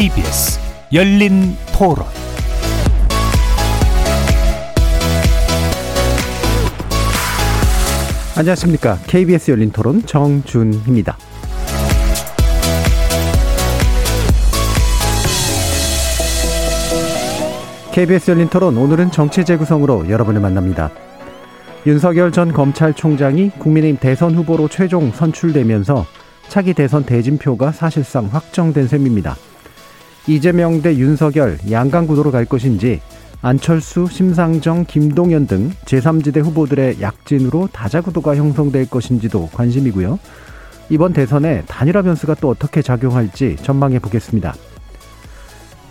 KBS 열린 토론 안녕하십니까. KBS 열린 토론 정준희입니다. KBS 열린 토론 오늘은 정치 재구성으로 여러분을 만납니다. 윤석열 전 검찰총장이 국민의힘 대선 후보로 최종 선출되면서 차기 대선 대진표가 사실상 확정된 셈입니다. 이재명 대 윤석열 양강 구도로 갈 것인지 안철수, 심상정, 김동연 등 제3지대 후보들의 약진으로 다자구도가 형성될 것인지도 관심이고요. 이번 대선에 단일화 변수가 또 어떻게 작용할지 전망해 보겠습니다.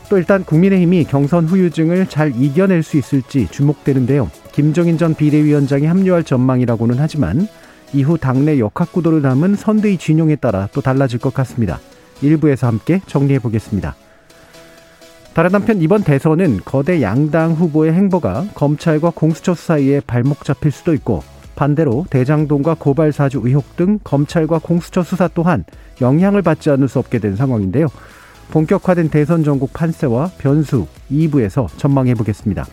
또 일단 국민의힘이 경선 후유증을 잘 이겨낼 수 있을지 주목되는데요. 김종인 전 비대위원장이 합류할 전망이라고는 하지만 이후 당내 역학구도를 담은 선대위 진용에 따라 또 달라질 것 같습니다. 일부에서 함께 정리해 보겠습니다. 다른 한편 이번 대선은 거대 양당 후보의 행보가 검찰과 공수처 사이에 발목 잡힐 수도 있고 반대로 대장동과 고발 사주 의혹 등 검찰과 공수처 수사 또한 영향을 받지 않을 수 없게 된 상황인데요. 본격화된 대선 전국 판세와 변수 2부에서 전망해 보겠습니다.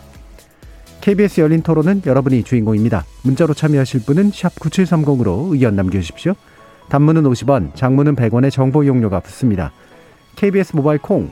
KBS 열린 토론은 여러분이 주인공입니다. 문자로 참여하실 분은 9730으로 의견 남겨주십시오. 단문은 50원, 장문은 100원의 정보 이용료가 붙습니다. KBS 모바일 콩,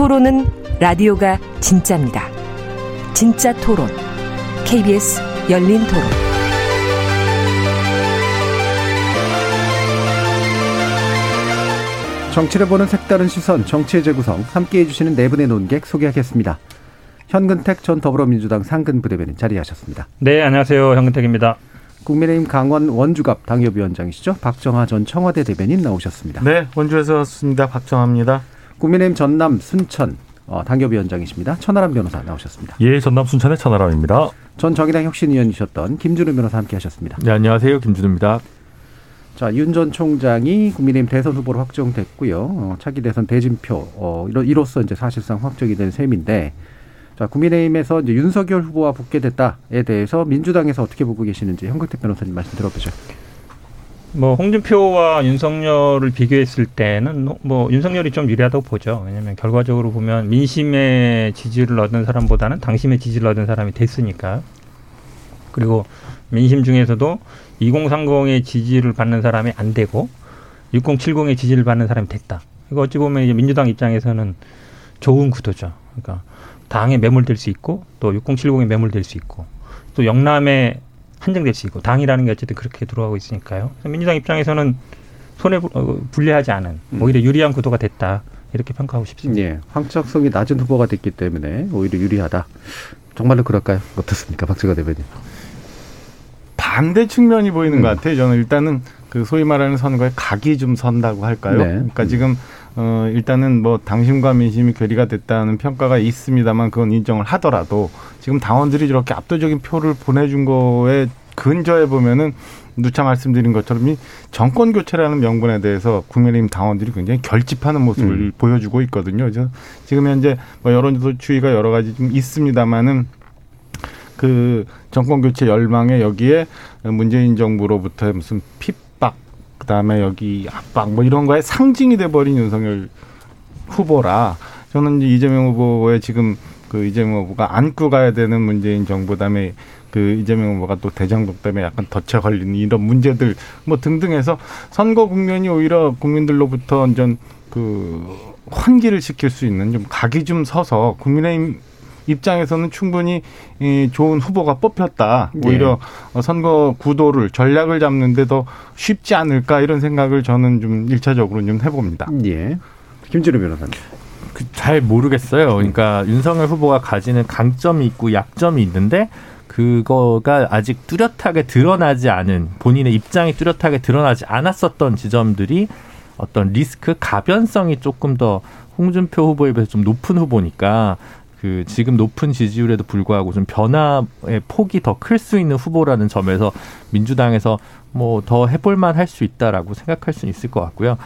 토론은 라디오가 진짜입니다. 진짜 토론, KBS 열린 토론. 정치를 보는 색다른 시선, 정치의 재구성, 함께 해주시는 네 분의 논객 소개하겠습니다. 현근택 전 더불어민주당 상근 부대변인 자리하셨습니다. 네, 안녕하세요. 현근택입니다. 국민의힘 강원 원주갑 당협위원장이시죠. 박정하 전 청와대 대변인 나오셨습니다. 네, 원주에서 왔습니다. 박정하입니다. 국민의힘 전남 순천 어, 당협위원장이십니다. 천하람 변호사 나오셨습니다. 예, 전남 순천의 천하람입니다. 전 정의당 혁신위원이셨던 김준우 변호사 함께하셨습니다. 네, 안녕하세요. 김준우입니다. 자, 윤 전 총장이 국민의힘 대선 후보로 확정됐고요. 어, 차기 대선 대진표 어, 이로, 이로써 이제 사실상 확정이 된 셈인데 자, 국민의힘에서 이제 윤석열 후보와 붙게 됐다에 대해서 민주당에서 어떻게 보고 계시는지 현근택 변호사님 말씀 들어보죠. 뭐 홍준표와 윤석열을 비교했을 때는 뭐 윤석열이 좀 유리하다고 보죠. 왜냐하면 결과적으로 보면 민심의 지지를 얻은 사람보다는 당심의 지지를 얻은 사람이 됐으니까. 그리고 민심 중에서도 2030의 지지를 받는 사람이 안 되고 6070의 지지를 받는 사람이 됐다. 이거 어찌 보면 이제 민주당 입장에서는 좋은 구도죠. 그러니까 당에 매몰될 수 있고 또 6070에 매몰될 수 있고 또 영남에 한정될 수 있고 당이라는 게 어쨌든 그렇게 들어가고 있으니까요. 민주당 입장에서는 손해 어, 불리하지 않은 음. 오히려 유리한 구도가 됐다 이렇게 평가하고 싶습니다. 예, 황착성이 낮은 후보가 됐기 때문에 오히려 유리하다. 정말로 그럴까요? 어떻습니까, 박지가 대변인? 반대 측면이 보이는 음. 것 같아요. 저는 일단은 그 소위 말하는 선거에 각이 좀 선다고 할까요? 네. 그러니까 지금 어 일단은 뭐 당심과 민심이 괴리가 됐다는 평가가 있습니다만 그건 인정을 하더라도 지금 당원들이 저렇게 압도적인 표를 보내준 거에 근저에 보면은 누차 말씀드린 것처럼 이 정권 교체라는 명분에 대해서 국민의힘 당원들이 굉장히 결집하는 모습을 음. 보여주고 있거든요. 그래서 지금 현재 뭐 여론조사 추이가 여러 가지 좀 있습니다만은 그 정권 교체 열망에 여기에 문재인 정부로부터 무슨 핍박 그다음에 여기 압박 뭐 이런 거에 상징이 돼 버린 윤석열 후보라. 저는 이제 이재명 후보의 지금 그 이재명 후보가 안고 가야 되는 문재인 정부 그다음에 그 이재명 후보가 또 대장동 때문에 약간 덫에 걸리는 이런 문제들 뭐 등등 해서 선거 국면이 오히려 국민들로부터 완전 그 환기를 시킬 수 있는 좀 각이 좀 서서 국민의힘 입장에서는 충분히 이 좋은 후보가 뽑혔다. 오히려 어, 선거 구도를 전략을 잡는데 더 쉽지 않을까 이런 생각을 저는 좀 일차적으로 좀 해봅니다. 예. 김준우 변호사님. 그 잘 모르겠어요. 그러니까 윤석열 후보가 가지는 강점이 있고 약점이 있는데 그거가 아직 뚜렷하게 드러나지 않은 본인의 입장이 뚜렷하게 드러나지 않았었던 지점들이 어떤 리스크 가변성이 조금 더 홍준표 후보에 비해서 좀 높은 후보니까 그 지금 높은 지지율에도 불구하고 좀 변화의 폭이 더 클 수 있는 후보라는 점에서 민주당에서 뭐 더 해볼만 할 수 있다라고 생각할 수 있을 것 같고요.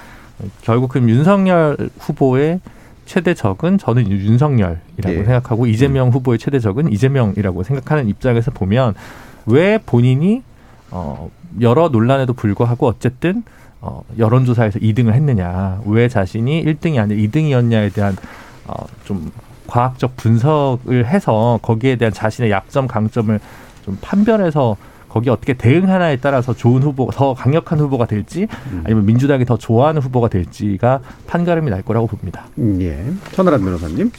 결국 그 윤석열 후보의 최대 적은 저는 윤석열이라고 네. 생각하고 이재명 후보의 최대 적은 이재명이라고 생각하는 입장에서 보면 왜 본인이 어 여러 논란에도 불구하고 어쨌든 어 여론조사에서 2등을 했느냐 왜 자신이 1등이 아니라 2등이었냐에 대한 어좀 과학적 분석을 해서 거기에 대한 자신의 약점 강점을 좀 판별해서 거기에 어떻게 대응하나에 따라서 좋은 후보, 더 강력한 후보가 될지 아니면 민주당이 더 좋아하는 후보가 될지가 판가름이 날 거라고 봅니다. 음, 예. 천하람 변호사님.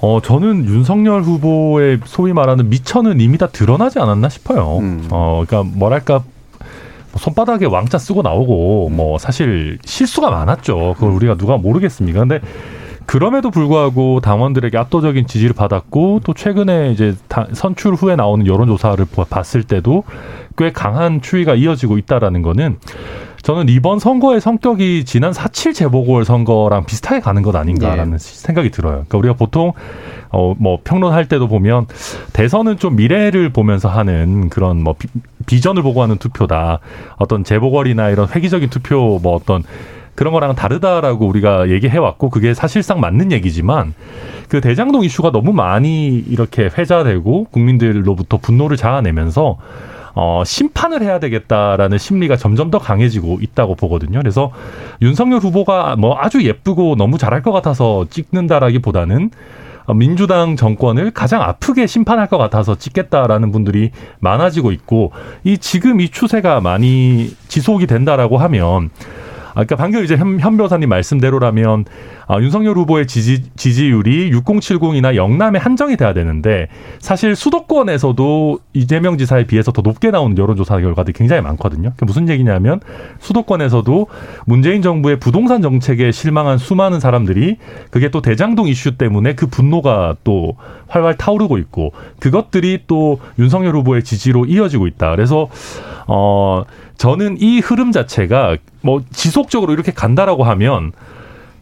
어, 저는 윤석열 후보의 소위 말하는 미천은 이미 다 드러나지 않았나 싶어요. 음. 어, 그러니까 뭐랄까 뭐 손바닥에 왕자 쓰고 나오고 뭐 사실 실수가 많았죠. 그걸 우리가 누가 모르겠습니까? 근데 그럼에도 불구하고 당원들에게 압도적인 지지를 받았고 또 최근에 이제 다- 선출 후에 나오는 여론조사를 보- 봤을 때도 꽤 강한 추이가 이어지고 있다라는 거는 저는 이번 선거의 성격이 지난 4.7 재보궐 선거랑 비슷하게 가는 것 아닌가라는 생각이 들어요. 그러니까 우리가 보통 어 뭐 평론할 때도 보면 대선은 좀 미래를 보면서 하는 그런 뭐 비, 비전을 보고 하는 투표다. 어떤 재보궐이나 이런 획기적인 투표 뭐 어떤 그런 거랑은 다르다라고 우리가 얘기해 왔고 그게 사실상 맞는 얘기지만 그 대장동 이슈가 너무 많이 이렇게 회자되고 국민들로부터 분노를 자아내면서 어, 심판을 해야 되겠다라는 심리가 점점 더 강해지고 있다고 보거든요. 그래서 윤석열 후보가 뭐 아주 예쁘고 너무 잘할 것 같아서 찍는다라기보다는 어, 민주당 정권을 가장 아프게 심판할 것 같아서 찍겠다라는 분들이 많아지고 있고 이 지금 이 추세가 많이 지속이 된다라고 하면 아, 그러니까 방금 이제 현, 현 변호사님 말씀대로라면 아, 윤석열 후보의 지지, 지지율이 6070이나 영남에 한정이 돼야 되는데 사실 수도권에서도 이재명 지사에 비해서 더 높게 나오는 여론조사 결과들이 굉장히 많거든요. 그게 무슨 얘기냐면 수도권에서도 문재인 정부의 부동산 정책에 실망한 수많은 사람들이 그게 또 대장동 이슈 때문에 그 분노가 또 활활 타오르고 있고 그것들이 또 윤석열 후보의 지지로 이어지고 있다. 그래서 어 저는 이 흐름 자체가 뭐 지속적으로 이렇게 간다라고 하면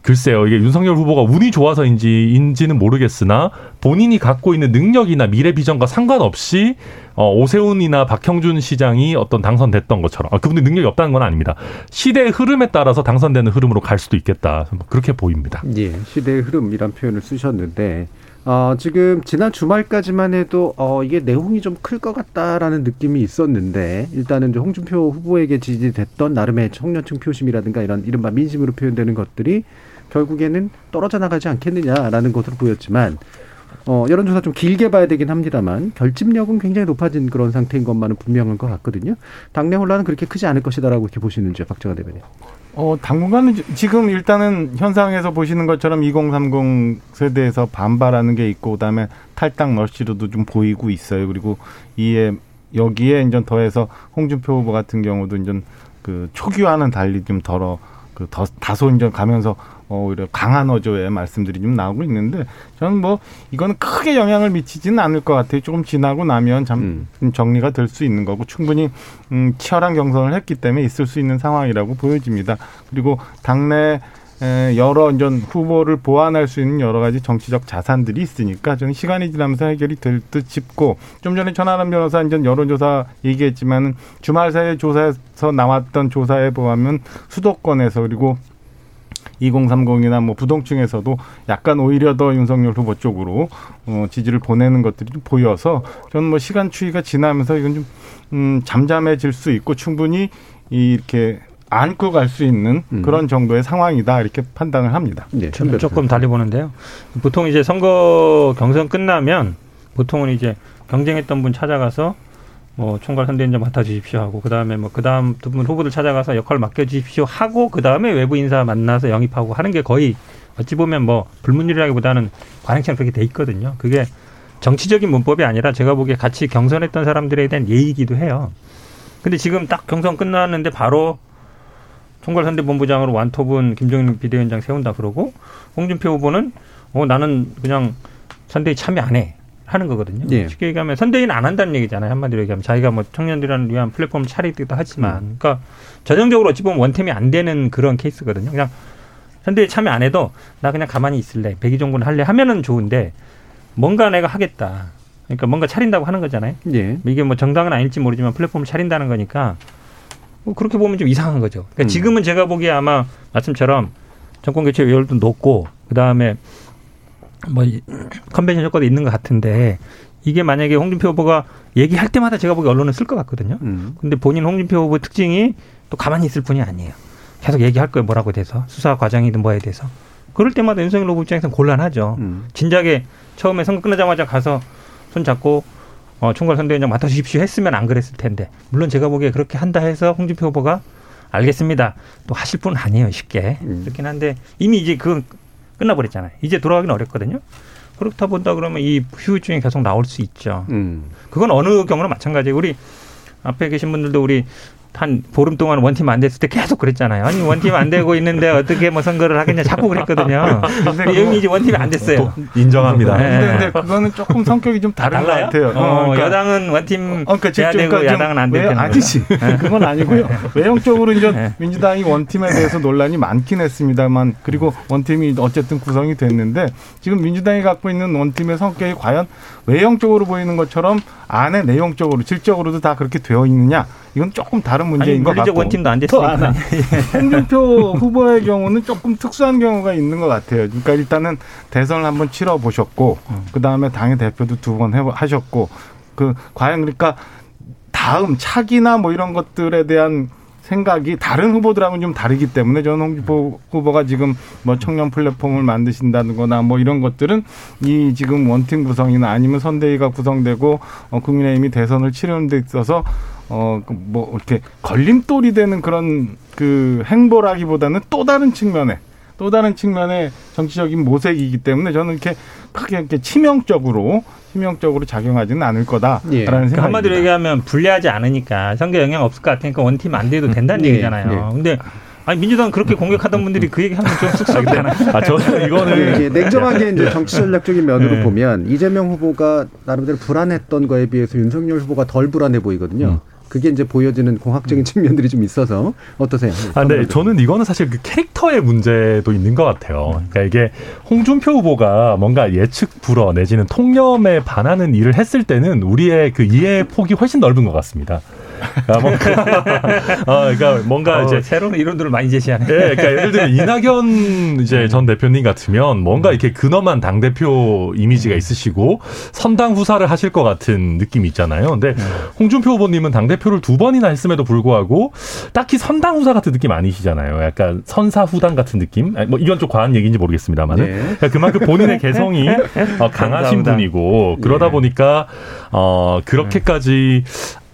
글쎄요, 이게 윤석열 후보가 운이 좋아서인지인지는 모르겠으나 본인이 갖고 있는 능력이나 미래 비전과 상관없이 어, 오세훈이나 박형준 시장이 어떤 당선됐던 것처럼 아, 그분들 능력이 없다는 건 아닙니다. 시대의 흐름에 따라서 당선되는 흐름으로 갈 수도 있겠다. 뭐 그렇게 보입니다. 예, 시대의 흐름이란 표현을 쓰셨는데 어, 지금 지난 주말까지만 해도 어, 이게 내용이 좀 클 것 같다라는 느낌이 있었는데 일단은 이제 홍준표 후보에게 지지됐던 나름의 청년층 표심이라든가 이런 이른바 민심으로 표현되는 것들이 결국에는 떨어져 나가지 않겠느냐라는 것으로 보였지만 어, 여론조사 좀 길게 봐야 되긴 합니다만 결집력은 굉장히 높아진 그런 상태인 것만은 분명한 것 같거든요. 당내 혼란은 그렇게 크지 않을 것이다라고 이렇게 보시는지 박정환 대변인. 어, 당분간은 지- 지금 일단은 현상에서 보시는 것처럼 2030 세대에서 반발하는 게 있고 그다음에 탈당 러시로도 좀 보이고 있어요. 그리고 이에 여기에 이제 더해서 홍준표 후보 같은 경우도 이제 그 초기와는 달리 좀 덜어 그 더, 다소 이제 가면서 어, 오히려 강한 어조의 말씀들이 좀 나오고 있는데 저는 뭐 이거는 크게 영향을 미치지는 않을 것 같아요. 조금 지나고 나면 참 음. 좀 정리가 될 수 있는 거고 충분히 음, 치열한 경선을 했기 때문에 있을 수 있는 상황이라고 보여집니다. 그리고 당내 에, 여러 이전 후보를 보완할 수 있는 여러 가지 정치적 자산들이 있으니까 저는 시간이 지나면서 해결이 될 듯 싶고 좀 전에 전하람 변호사 이제 여론조사 얘기했지만은 주말 사이에 조사에서 나왔던 조사에 보면 수도권에서 그리고 2030이나 뭐 부동층에서도 약간 오히려 더 윤석열 후보 쪽으로 어, 지지를 보내는 것들이 좀 보여서 저는 뭐 시간 추이가 지나면서 이건 좀 음, 잠잠해질 수 있고 충분히 이렇게 안고 갈 수 있는 음. 그런 정도의 상황이다 이렇게 판단을 합니다. 네, 저는 조금 달리 보는데요. 보통 이제 선거 경선 끝나면 보통은 이제 경쟁했던 분 찾아가서 뭐 총괄 선대위원장 맡아주십시오 하고 그 다음에 뭐 그 다음 두 분 후보들 찾아가서 역할 맡겨주십시오 하고 그 다음에 외부 인사 만나서 영입하고 하는 게 거의 어찌 보면 뭐 불문율이라기보다는 관행처럼 그렇게 돼 있거든요. 그게 정치적인 문법이 아니라 제가 보기에 같이 경선했던 사람들에 대한 예의이기도 해요. 근데 지금 딱 경선 끝났는데 바로 총괄선대본부장으로 완톱은 김종인 비대위원장 세운다 그러고 홍준표 후보는 어 나는 그냥 선대위 참여 안 해. 하는 거거든요. 예. 쉽게 얘기하면 선대위는 안 한다는 얘기잖아요. 한마디로 얘기하면 자기가 뭐 청년들을 위한 플랫폼을 차리기도 하지만, 그러니까 전형적으로 어찌 보면 원템이 안 되는 그런 케이스거든요. 그냥 선대위 참여 안 해도 나 그냥 가만히 있을래. 백의종군 할래 하면은 좋은데 뭔가 내가 하겠다. 그러니까 뭔가 차린다고 하는 거잖아요. 예. 이게 뭐 정당은 아닐지 모르지만 플랫폼을 차린다는 거니까 뭐 그렇게 보면 좀 이상한 거죠. 그러니까 음. 지금은 제가 보기에 아마 말씀처럼 정권 교체 여열도 높고 그 다음에 뭐 이- 컨벤션 효과도 있는 것 같은데 이게 만약에 홍준표 후보가 얘기할 때마다 제가 보기 언론은 쓸 것 같거든요. 음. 근데 본인 홍준표 후보 특징이 또 가만히 있을 뿐이 아니에요. 계속 얘기할 거예요. 뭐라고 돼서 수사 과정이든 뭐에 대해서. 그럴 때마다 윤석열 후보 입장에서는 곤란하죠. 음. 진작에 처음에 선거 끝나자마자 가서 손 잡고 어, 총괄 선대위원장 맡아주십시오 했으면 안 그랬을 텐데 물론 제가 보기에 그렇게 한다 해서 홍준표 후보가 알겠습니다 또 하실 분은 아니에요 쉽게 음. 그렇긴 한데 이미 이제 그건 끝나버렸잖아요. 이제 돌아가기는 어렵거든요. 그렇다 본다 그러면 이 후유증이 계속 나올 수 있죠. 음. 그건 어느 경우나 마찬가지예요. 우리 앞에 계신 분들도 우리 한 보름 동안 원팀 안 됐을 때 계속 그랬잖아요. 아니 원팀 안 되고 있는데 어떻게 뭐 선거를 하겠냐 자꾸 그랬거든요. 여기 이제 원팀이 안 됐어요. 인정합니다. 네. 근데, 근데 그거는 조금 성격이 좀 다른 것 같아요. 어, 그러니까 여당은 원팀 어, 그러니까 돼야 좀- 되고 그러니까 좀 야당은 안 외- 되는 아니지. 그건 아니고요. 외형적으로 이제 네. 민주당이 원팀에 대해서 논란이 많긴 했습니다만 그리고 원팀이 어쨌든 구성이 됐는데 지금 민주당이 갖고 있는 원팀의 성격이 과연 외형적으로 보이는 것처럼 안에 내용적으로 질적으로도 다 그렇게 되어 있느냐 이건 조금 다른 아니 문제인 것 물리적 같고 원팀도 안. 됐으니까. 홍준표 후보의 경우는 조금 특수한 경우가 있는 것 같아요. 그러니까 일단은 대선을 한번 치러 보셨고, 그 다음에 당의 대표도 두 번 하셨고, 그 과연 그러니까 다음 차기나 뭐 이런 것들에 대한 생각이 다른 후보들하고는 좀 다르기 때문에 저는 홍준표 후보가 지금 뭐 청년 플랫폼을 만드신다거나 뭐 이런 것들은 이 지금 원팀 구성이나 아니면 선대위가 구성되고 어, 국민의힘이 대선을 치르는 데 있어서 어, 그 뭐, 이렇게 걸림돌이 되는 그런 그 행보라기보다는 또 다른 측면에, 또 다른 측면의 정치적인 모색이기 때문에 저는 이렇게 크게 이렇게 치명적으로, 치명적으로 작용하지는 않을 거다라는 예. 생각입니다. 그러니까 한마디로 얘기하면 불리하지 않으니까 선거 영향 없을 것 같으니까 원팀 안 돼도 된다는 예, 얘기잖아요. 근데 아니 민주당 그렇게 공격하던 분들이 그 얘기 하면 좀 쑥스럽잖아요. 아, 저는 이거는 이게 냉정하게 이제 정치 전략적인 면으로 네. 보면 이재명 후보가 나름대로 불안했던 거에 비해서 윤석열 후보가 덜 불안해 보이거든요. 그게 이제 보여지는 공학적인 측면들이 좀 있어서 어떠세요? 아, 근데 저는 이거는 사실 그 캐릭터의 문제도 있는 것 같아요. 그러니까 이게 홍준표 후보가 뭔가 예측 불허 내지는 통념에 반하는 일을 했을 때는 우리의 그 이해 폭이 훨씬 넓은 것 같습니다. 뭔가, 어, 그러니까 뭔가 어, 이제 새로운 이론들을 많이 제시하네. 예, 그러니까 예를 들면 이낙연 이제 전 대표님 같으면 뭔가 이렇게 근엄한 당 대표 이미지가 있으시고 선당 후사를 하실 것 같은 느낌이 있잖아요. 근데 홍준표 후보님은 당 대표를 두 번이나 했음에도 불구하고 딱히 선당 후사 같은 느낌 아니시잖아요. 약간 선사 후당 같은 느낌. 뭐 이건 좀 과한 얘기인지 모르겠습니다만은 네. 그러니까 그만큼 본인의 개성이 어, 강하신. 분이고 그러다 예. 보니까 어 그렇게까지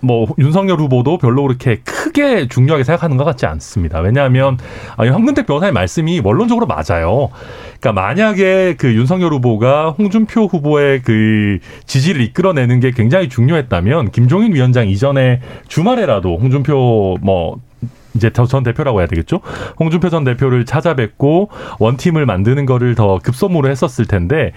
뭐 윤석열 후보도 별로 그렇게 크게 중요하게 생각하는 것 같지 않습니다. 왜냐하면 아, 황근택 변호사의 말씀이 원론적으로 맞아요. 그러니까 만약에 그 윤석열 후보가 홍준표 후보의 그 지지를 이끌어내는 게 굉장히 중요했다면 김종인 위원장 이전에 주말에라도 홍준표 뭐 이제 전 대표라고 해야 되겠죠. 홍준표 전 대표를 찾아뵙고 원팀을 만드는 거를 더 급선무로 했었을 텐데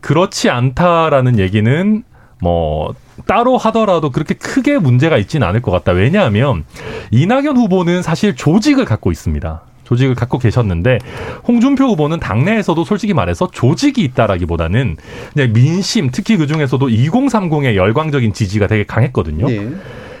그렇지 않다라는 얘기는 뭐 따로 하더라도 그렇게 크게 문제가 있지는 않을 것 같다. 왜냐하면 이낙연 후보는 사실 조직을 갖고 있습니다. 조직을 갖고 계셨는데 홍준표 후보는 당내에서도 솔직히 말해서 조직이 있다라기보다는 그냥 민심 특히 그 중에서도 2030의 열광적인 지지가 되게 강했거든요. 예.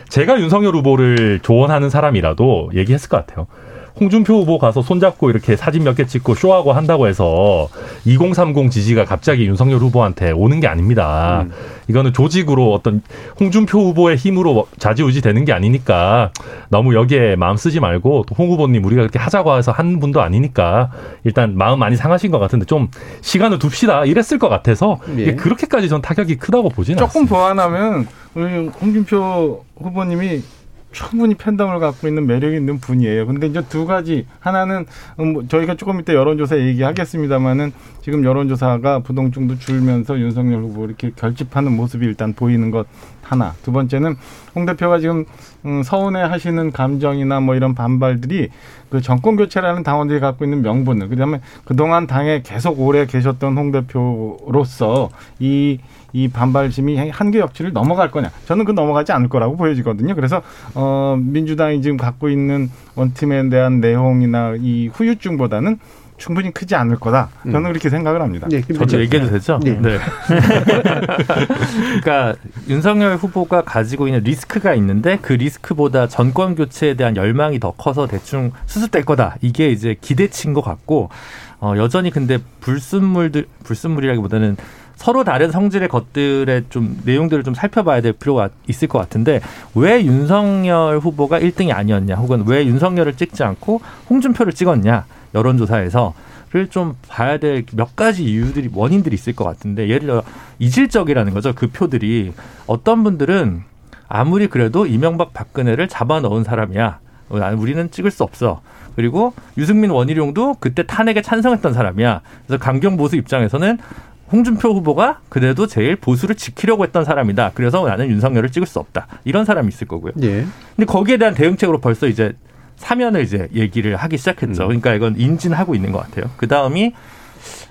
제가 윤석열 후보를 조언하는 사람이라도 얘기했을 것 같아요. 홍준표 후보 가서 손잡고 이렇게 사진 몇 개 찍고 쇼하고 한다고 해서 2030 지지가 갑자기 윤석열 후보한테 오는 게 아닙니다. 이거는 조직으로 어떤 홍준표 후보의 힘으로 좌지우지 되는 게 아니니까 너무 여기에 마음 쓰지 말고 또 홍 후보님 우리가 그렇게 하자고 해서 한 분도 아니니까 일단 마음 많이 상하신 것 같은데 좀 시간을 둡시다 이랬을 것 같아서 예. 그렇게까지 전 타격이 크다고 보지는 조금 않습니다. 보완하면 홍준표 후보님이 충분히 팬덤을 갖고 있는 매력 있는 분이에요. 근데 이제 두 가지 하나는 음, 뭐 저희가 조금 이따 여론조사 얘기하겠습니다만은 지금 여론조사가 부동층도 줄면서 윤석열 후보 이렇게 결집하는 모습이 일단 보이는 것 하나. 두 번째는 홍 대표가 지금 음, 서운해 하시는 감정이나 뭐 이런 반발들이 그 정권 교체라는 당원들이 갖고 있는 명분을 그다음에 그동안 당에 계속 오래 계셨던 홍 대표로서 이 이 반발심이 한계 역치를 넘어갈 거냐? 저는 그 넘어가지 않을 거라고 보여지거든요. 그래서 어 민주당이 지금 갖고 있는 원팀에 대한 내용이나 이 후유증보다는 충분히 크지 않을 거다. 저는 음. 그렇게 생각을 합니다. 네, 저도 얘기해도 되죠? 네. 그러니까 윤석열 후보가 가지고 있는 리스크가 있는데 그 리스크보다 정권 교체에 대한 열망이 더 커서 대충 수습될 거다. 이게 이제 기대치인 것 같고 어, 여전히 근데 불순물들 불순물이라기보다는 서로 다른 성질의 것들의 좀 내용들을 좀 살펴봐야 될 필요가 있을 것 같은데 왜 윤석열 후보가 1등이 아니었냐 혹은 왜 윤석열을 찍지 않고 홍준표를 찍었냐 여론조사에서 를좀 봐야 될 몇 가지 이유들이 원인들이 있을 것 같은데 예를 들어 이질적이라는 거죠. 그 표들이. 어떤 분들은 아무리 그래도 이명박 박근혜를 잡아 넣은 사람이야. 어, 난 우리는 찍을 수 없어. 그리고 유승민 원희룡도 그때 탄핵에 찬성했던 사람이야. 그래서 강경 보수 입장에서는 홍준표 후보가 그래도 제일 보수를 지키려고 했던 사람이다 그래서 나는 윤석열을 찍을 수 없다 이런 사람이 있을 거고요 예. 근데 거기에 대한 대응책으로 벌써 이제 사면을 이제 얘기를 하기 시작했죠. 음. 그러니까 이건 인진하고 있는 것 같아요. 그 다음이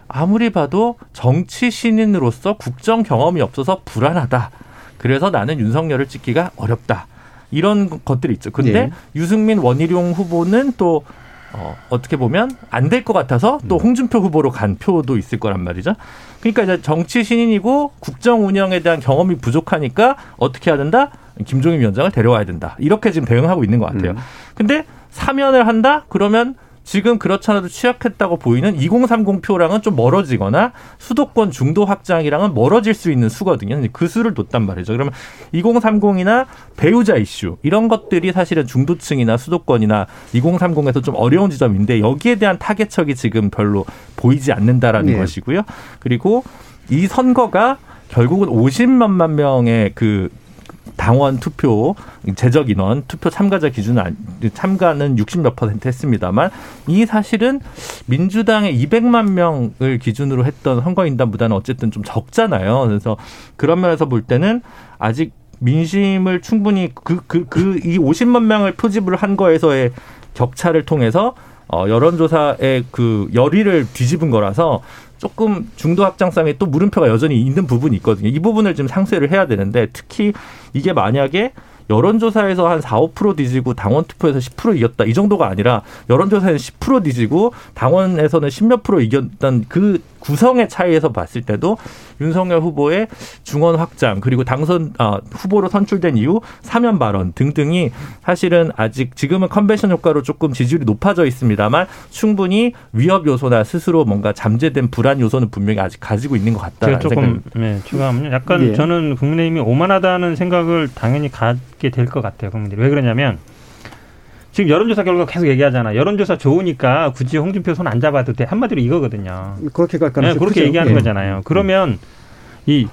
아무리 봐도 정치 신인으로서 국정 경험이 없어서 불안하다. 그래서 나는 윤석열을 찍기가 어렵다. 이런 것들이 있죠. 근데 예. 유승민 원희룡 후보는 또 어, 어떻게 보면 안 될 것 같아서 또 홍준표 후보로 간 표도 있을 거란 말이죠. 그러니까 이제 정치 신인이고 국정 운영에 대한 경험이 부족하니까 어떻게 해야 된다? 김종인 위원장을 데려와야 된다. 이렇게 지금 대응하고 있는 것 같아요. 음. 근데 사면을 한다? 그러면 지금 그렇잖아도 취약했다고 보이는 2030 표랑은 좀 멀어지거나 수도권 중도 확장이랑은 멀어질 수 있는 수거든요. 그 수를 뒀단 말이죠. 그러면 2030이나 배우자 이슈 이런 것들이 사실은 중도층이나 수도권이나 2030에서 좀 어려운 지점인데 여기에 대한 타겟척이 지금 별로 보이지 않는다라는 네. 것이고요. 그리고 이 선거가 결국은 50만만 명의 그 당원 투표 제적 인원 투표 참가자 아니- 참가는 60몇 퍼센트 했습니다만 이 사실은 민주당의 200만 명을 기준으로 했던 선거인단보다는 어쨌든 좀 적잖아요. 그래서 그런 면에서 볼 때는 아직 민심을 충분히 그 그 그 이 50만 명을 표집을 한 거에서의 격차를 통해서 어 여론조사의 그 열의를 뒤집은 거라서 조금 중도 확장성에 또 물음표가 여전히 있는 부분이 있거든요. 이 부분을 좀 상쇄를 해야 되는데 특히 이게 만약에 여론조사에서 한 4, 5% 뒤지고 당원 투표에서 10% 이겼다 이 정도가 아니라 여론조사에서 10% 뒤지고 당원에서는 10몇 프로 이겼던 그 구성의 차이에서 봤을 때도 윤석열 후보의 중원 확장 그리고 당선 아, 후보로 선출된 이후 사면 발언 등등이 사실은 아직 지금은 컨벤션 효과로 조금 지지율이 높아져 있습니다만 충분히 위협 요소나 스스로 뭔가 잠재된 불안 요소는 분명히 아직 가지고 있는 것 제가 같다는 조금 네, 추가하면 약간 예. 저는 국민의힘이 오만하다는 생각을 당연히 갖게 될 것 같아요. 국민들이 왜 그러냐면 지금 여론조사 결과 계속 얘기하잖아. 여론조사 좋으니까 굳이 홍준표 손 안 잡아도 돼. 한마디로 이거거든요. 그렇게 갈 네, 그렇게 크죠. 얘기하는 예. 거잖아요. 그러면 이,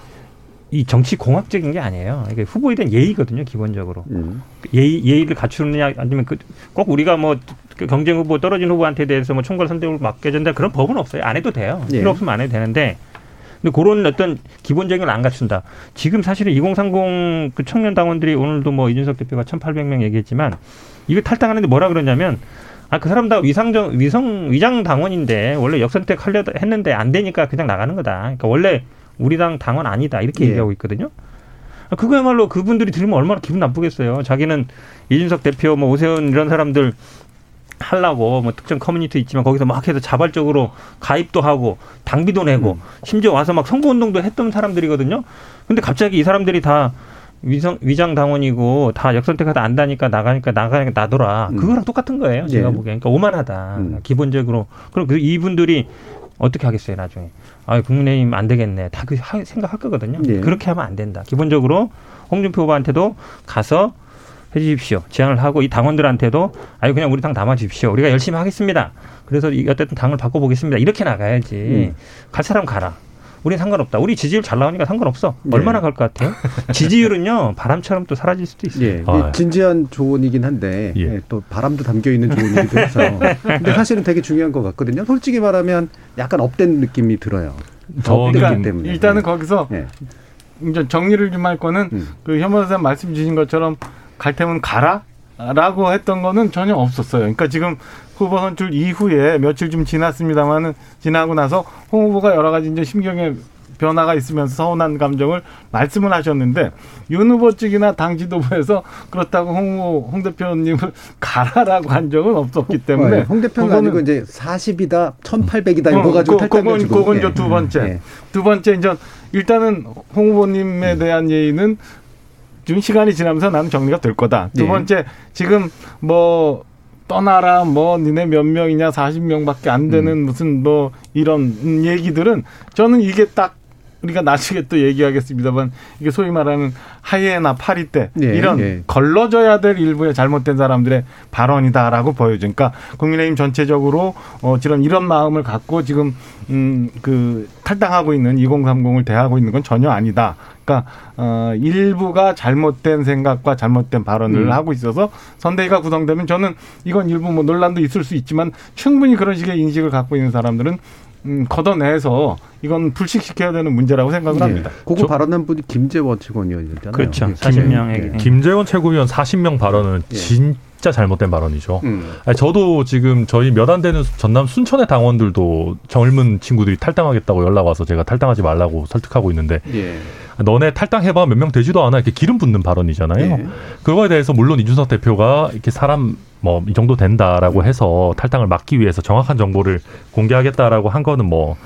이 정치 공학적인 게 아니에요. 이게 후보에 대한 예의거든요, 기본적으로. 음. 예의, 예의를 갖추느냐, 아니면 그, 꼭 우리가 뭐, 그 경쟁 후보, 떨어진 후보한테 대해서 뭐 총괄 선택을 맡겨준다 그런 법은 없어요. 안 해도 돼요. 예. 필요 없으면 안 해도 되는데. 근데 그런 어떤 기본적인 걸 안 갖춘다. 지금 사실은 2030 그 청년 당원들이 오늘도 뭐 이준석 대표가 1,800명 얘기했지만 이거 탈당하는데 뭐라 그러냐면 아, 그 사람 다 위상정, 위성, 위장 당원인데 원래 역선택 하려 했는데 안 되니까 그냥 나가는 거다. 그러니까 원래 우리 당 당원 아니다. 이렇게 예. 얘기하고 있거든요. 아, 그거야말로 그분들이 들으면 얼마나 기분 나쁘겠어요. 자기는 이준석 대표, 뭐 오세훈 이런 사람들 하려고 뭐 특정 커뮤니티 있지만 거기서 막 해서 자발적으로 가입도 하고 당비도 내고 심지어 와서 막 선거운동도 했던 사람들이거든요. 근데 갑자기 이 사람들이 다 위성, 위장 당원이고 다 역선택하다 안다니까 나가니까 나가니까 나더라. 음. 그거랑 똑같은 거예요. 제가 예. 보기엔. 그러니까 오만하다. 음. 기본적으로. 그럼 그 이분들이 어떻게 하겠어요, 나중에. 아, 국민의힘 안 되겠네. 다 그 생각할 거거든요. 예. 그렇게 하면 안 된다. 기본적으로 홍준표 후보한테도 가서 해 주십시오. 제안을 하고 이 당원들한테도 아유 그냥 우리 당 남아 주십시오. 우리가 열심히 하겠습니다. 그래서 이 어쨌든 당을 바꿔 보겠습니다. 이렇게 나가야지. 음. 갈 사람 가라. 우린 상관없다. 우리 지지율 잘 나오니까 상관없어. 네. 얼마나 갈 것 같아요? 지지율은요 바람처럼 또 사라질 수도 있어요. 예, 아, 이 진지한 조언이긴 한데 예. 예, 또 바람도 담겨 있는 조언이기도 해서 근데 사실은 되게 중요한 것 같거든요. 솔직히 말하면 약간 업된 느낌이 들어요. 그러니까 때문에. 일단은 거기서 예. 이제 정리를 좀 할 거는 음. 그 현모사 말씀 주신 것처럼 갈 테면 가라. 라고 했던 거는 전혀 없었어요. 그러니까 지금 후보 선출 이후에 며칠 좀 지났습니다만은 지나고 나서 홍 후보가 여러 가지 이제 심경의 변화가 있으면서 서운한 감정을 말씀을 하셨는데 윤 후보 측이나 당 지도부에서 그렇다고 홍, 홍 대표님을 가라라고 한 적은 없었기 때문에 네, 홍 대표는 아니고 이제 40이다, 1800이다 어, 이거 가지고 그- 탈당 그건, 그건 두 번째. 두 번째 이제 일단은 홍 후보님에 대한 예의는 좀 시간이 지나면서 나는 정리가 될 거다. 두 예. 번째 지금 뭐 떠나라 뭐 니네 몇 명이냐 40명밖에 안 되는 무슨 뭐 이런 얘기들은 저는 이게 딱 우리가 나중에 또 얘기하겠습니다만 이게 소위 말하는 하이에나 파리 때 예, 이런 예. 걸러져야 될 일부의 잘못된 사람들의 발언이다라고 보여져. 그러니까 국민의힘 전체적으로 어 이런 이런 마음을 갖고 지금 음그 탈당하고 있는 2030을 대하고 있는 건 전혀 아니다. 그러니까 어 일부가 잘못된 생각과 잘못된 발언을 음. 하고 있어서 선대위가 구성되면 저는 이건 일부 뭐 논란도 있을 수 있지만 충분히 그런 식의 인식을 갖고 있는 사람들은 음 걷어내서 이건 불식시켜야 되는 문제라고 생각을 합니다. 그거 저- 발언한 분이 김재원 측원이었잖아요. 그렇죠. 예. 40명에게. 예. 김재원 최고위원 40명 발언은 예. 진짜 잘못된 발언이죠. 음. 아니, 저도 지금 저희 몇 안 되는 전남 순천의 당원들도 젊은 친구들이 탈당하겠다고 연락 와서 제가 탈당하지 말라고 설득하고 있는데 예. 너네 탈당해봐 몇 명 되지도 않아 이렇게 기름 붓는 발언이잖아요. 예. 그거에 대해서 물론 이준석 대표가 이렇게 사람 뭐 이 정도 된다라고 해서 탈당을 막기 위해서 정확한 정보를 공개하겠다라고 한 거는 뭐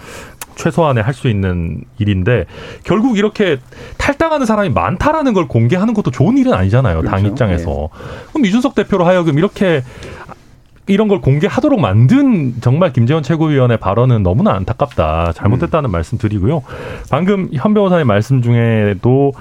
최소한의 할 수 있는 일인데 결국 이렇게 탈당하는 사람이 많다라는 걸 공개하는 것도 좋은 일은 아니잖아요. 당 그렇죠. 입장에서. 그럼 이준석 대표로 하여금 이렇게 이런 걸 공개하도록 만든 정말 김재원 최고위원의 발언은 너무나 안타깝다. 잘못됐다는 말씀 드리고요. 방금 현 변호사의 말씀 중에도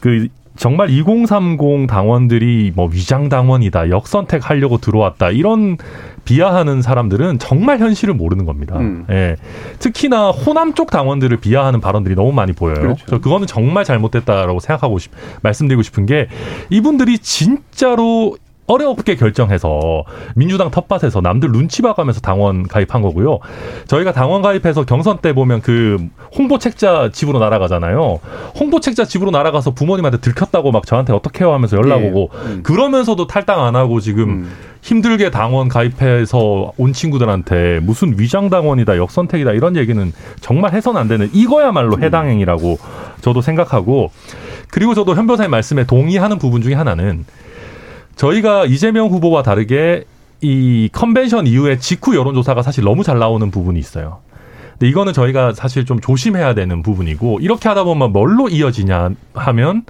그 정말 2030 당원들이 뭐 위장 당원이다, 역선택 하려고 들어왔다 이런 비하하는 사람들은 정말 현실을 모르는 겁니다. 음. 예. 특히나 호남 쪽 당원들을 비하하는 발언들이 너무 많이 보여요. 그렇죠. 저 그거는 정말 잘못됐다라고 생각하고 싶, 말씀드리고 싶은 게 이분들이 진짜로 어렵게 결정해서 민주당 텃밭에서 남들 눈치 봐가면서 당원 가입한 거고요. 저희가 당원 가입해서 경선 때 보면 그 홍보 책자 집으로 날아가잖아요. 홍보 책자 집으로 날아가서 부모님한테 들켰다고 막 저한테 어떻게 해요 하면서 연락 예. 오고 음. 그러면서도 탈당 안 하고 지금 음. 힘들게 당원 가입해서 온 친구들한테 무슨 위장 당원이다 역선택이다 이런 얘기는 정말 해서는 안 되는 이거야말로 해당 행위라고 저도 생각하고 그리고 저도 현 변호사님 말씀에 동의하는 부분 중에 하나는 저희가 이재명 후보와 다르게 이 컨벤션 이후에 직후 여론조사가 사실 너무 잘 나오는 부분이 있어요. 근데 이거는 저희가 사실 좀 조심해야 되는 부분이고 이렇게 하다 보면 뭘로 이어지냐 하면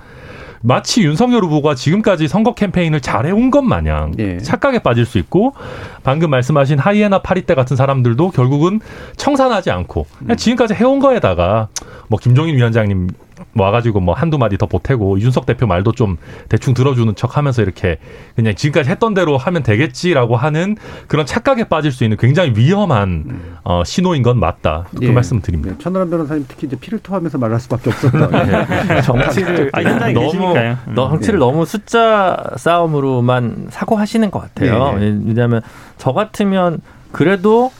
마치 윤석열 후보가 지금까지 선거 캠페인을 잘해온 것 마냥 예. 착각에 빠질 수 있고 방금 말씀하신 하이에나 파리떼 같은 사람들도 결국은 청산하지 않고 그냥 지금까지 해온 거에다가 뭐 김종인 위원장님 와가지고 뭐 한두 마디 더 보태고 이준석 대표 말도 좀 대충 들어주는 척 하면서 이렇게 그냥 지금까지 했던 대로 하면 되겠지라고 하는 그런 착각에 빠질 수 있는 굉장히 위험한 어, 신호인 건 맞다. 그 예. 말씀 드립니다. 네, 천하람 변호사님 특히 이제 피를 토하면서 말할 수밖에 없었다. 정치를 아, 현장에 너무 계시니까요. 음. 너- 정치를 너무 숫자 싸움으로만 사고하시는 것 같아요. 네. 왜냐하면 저 같으면 그래도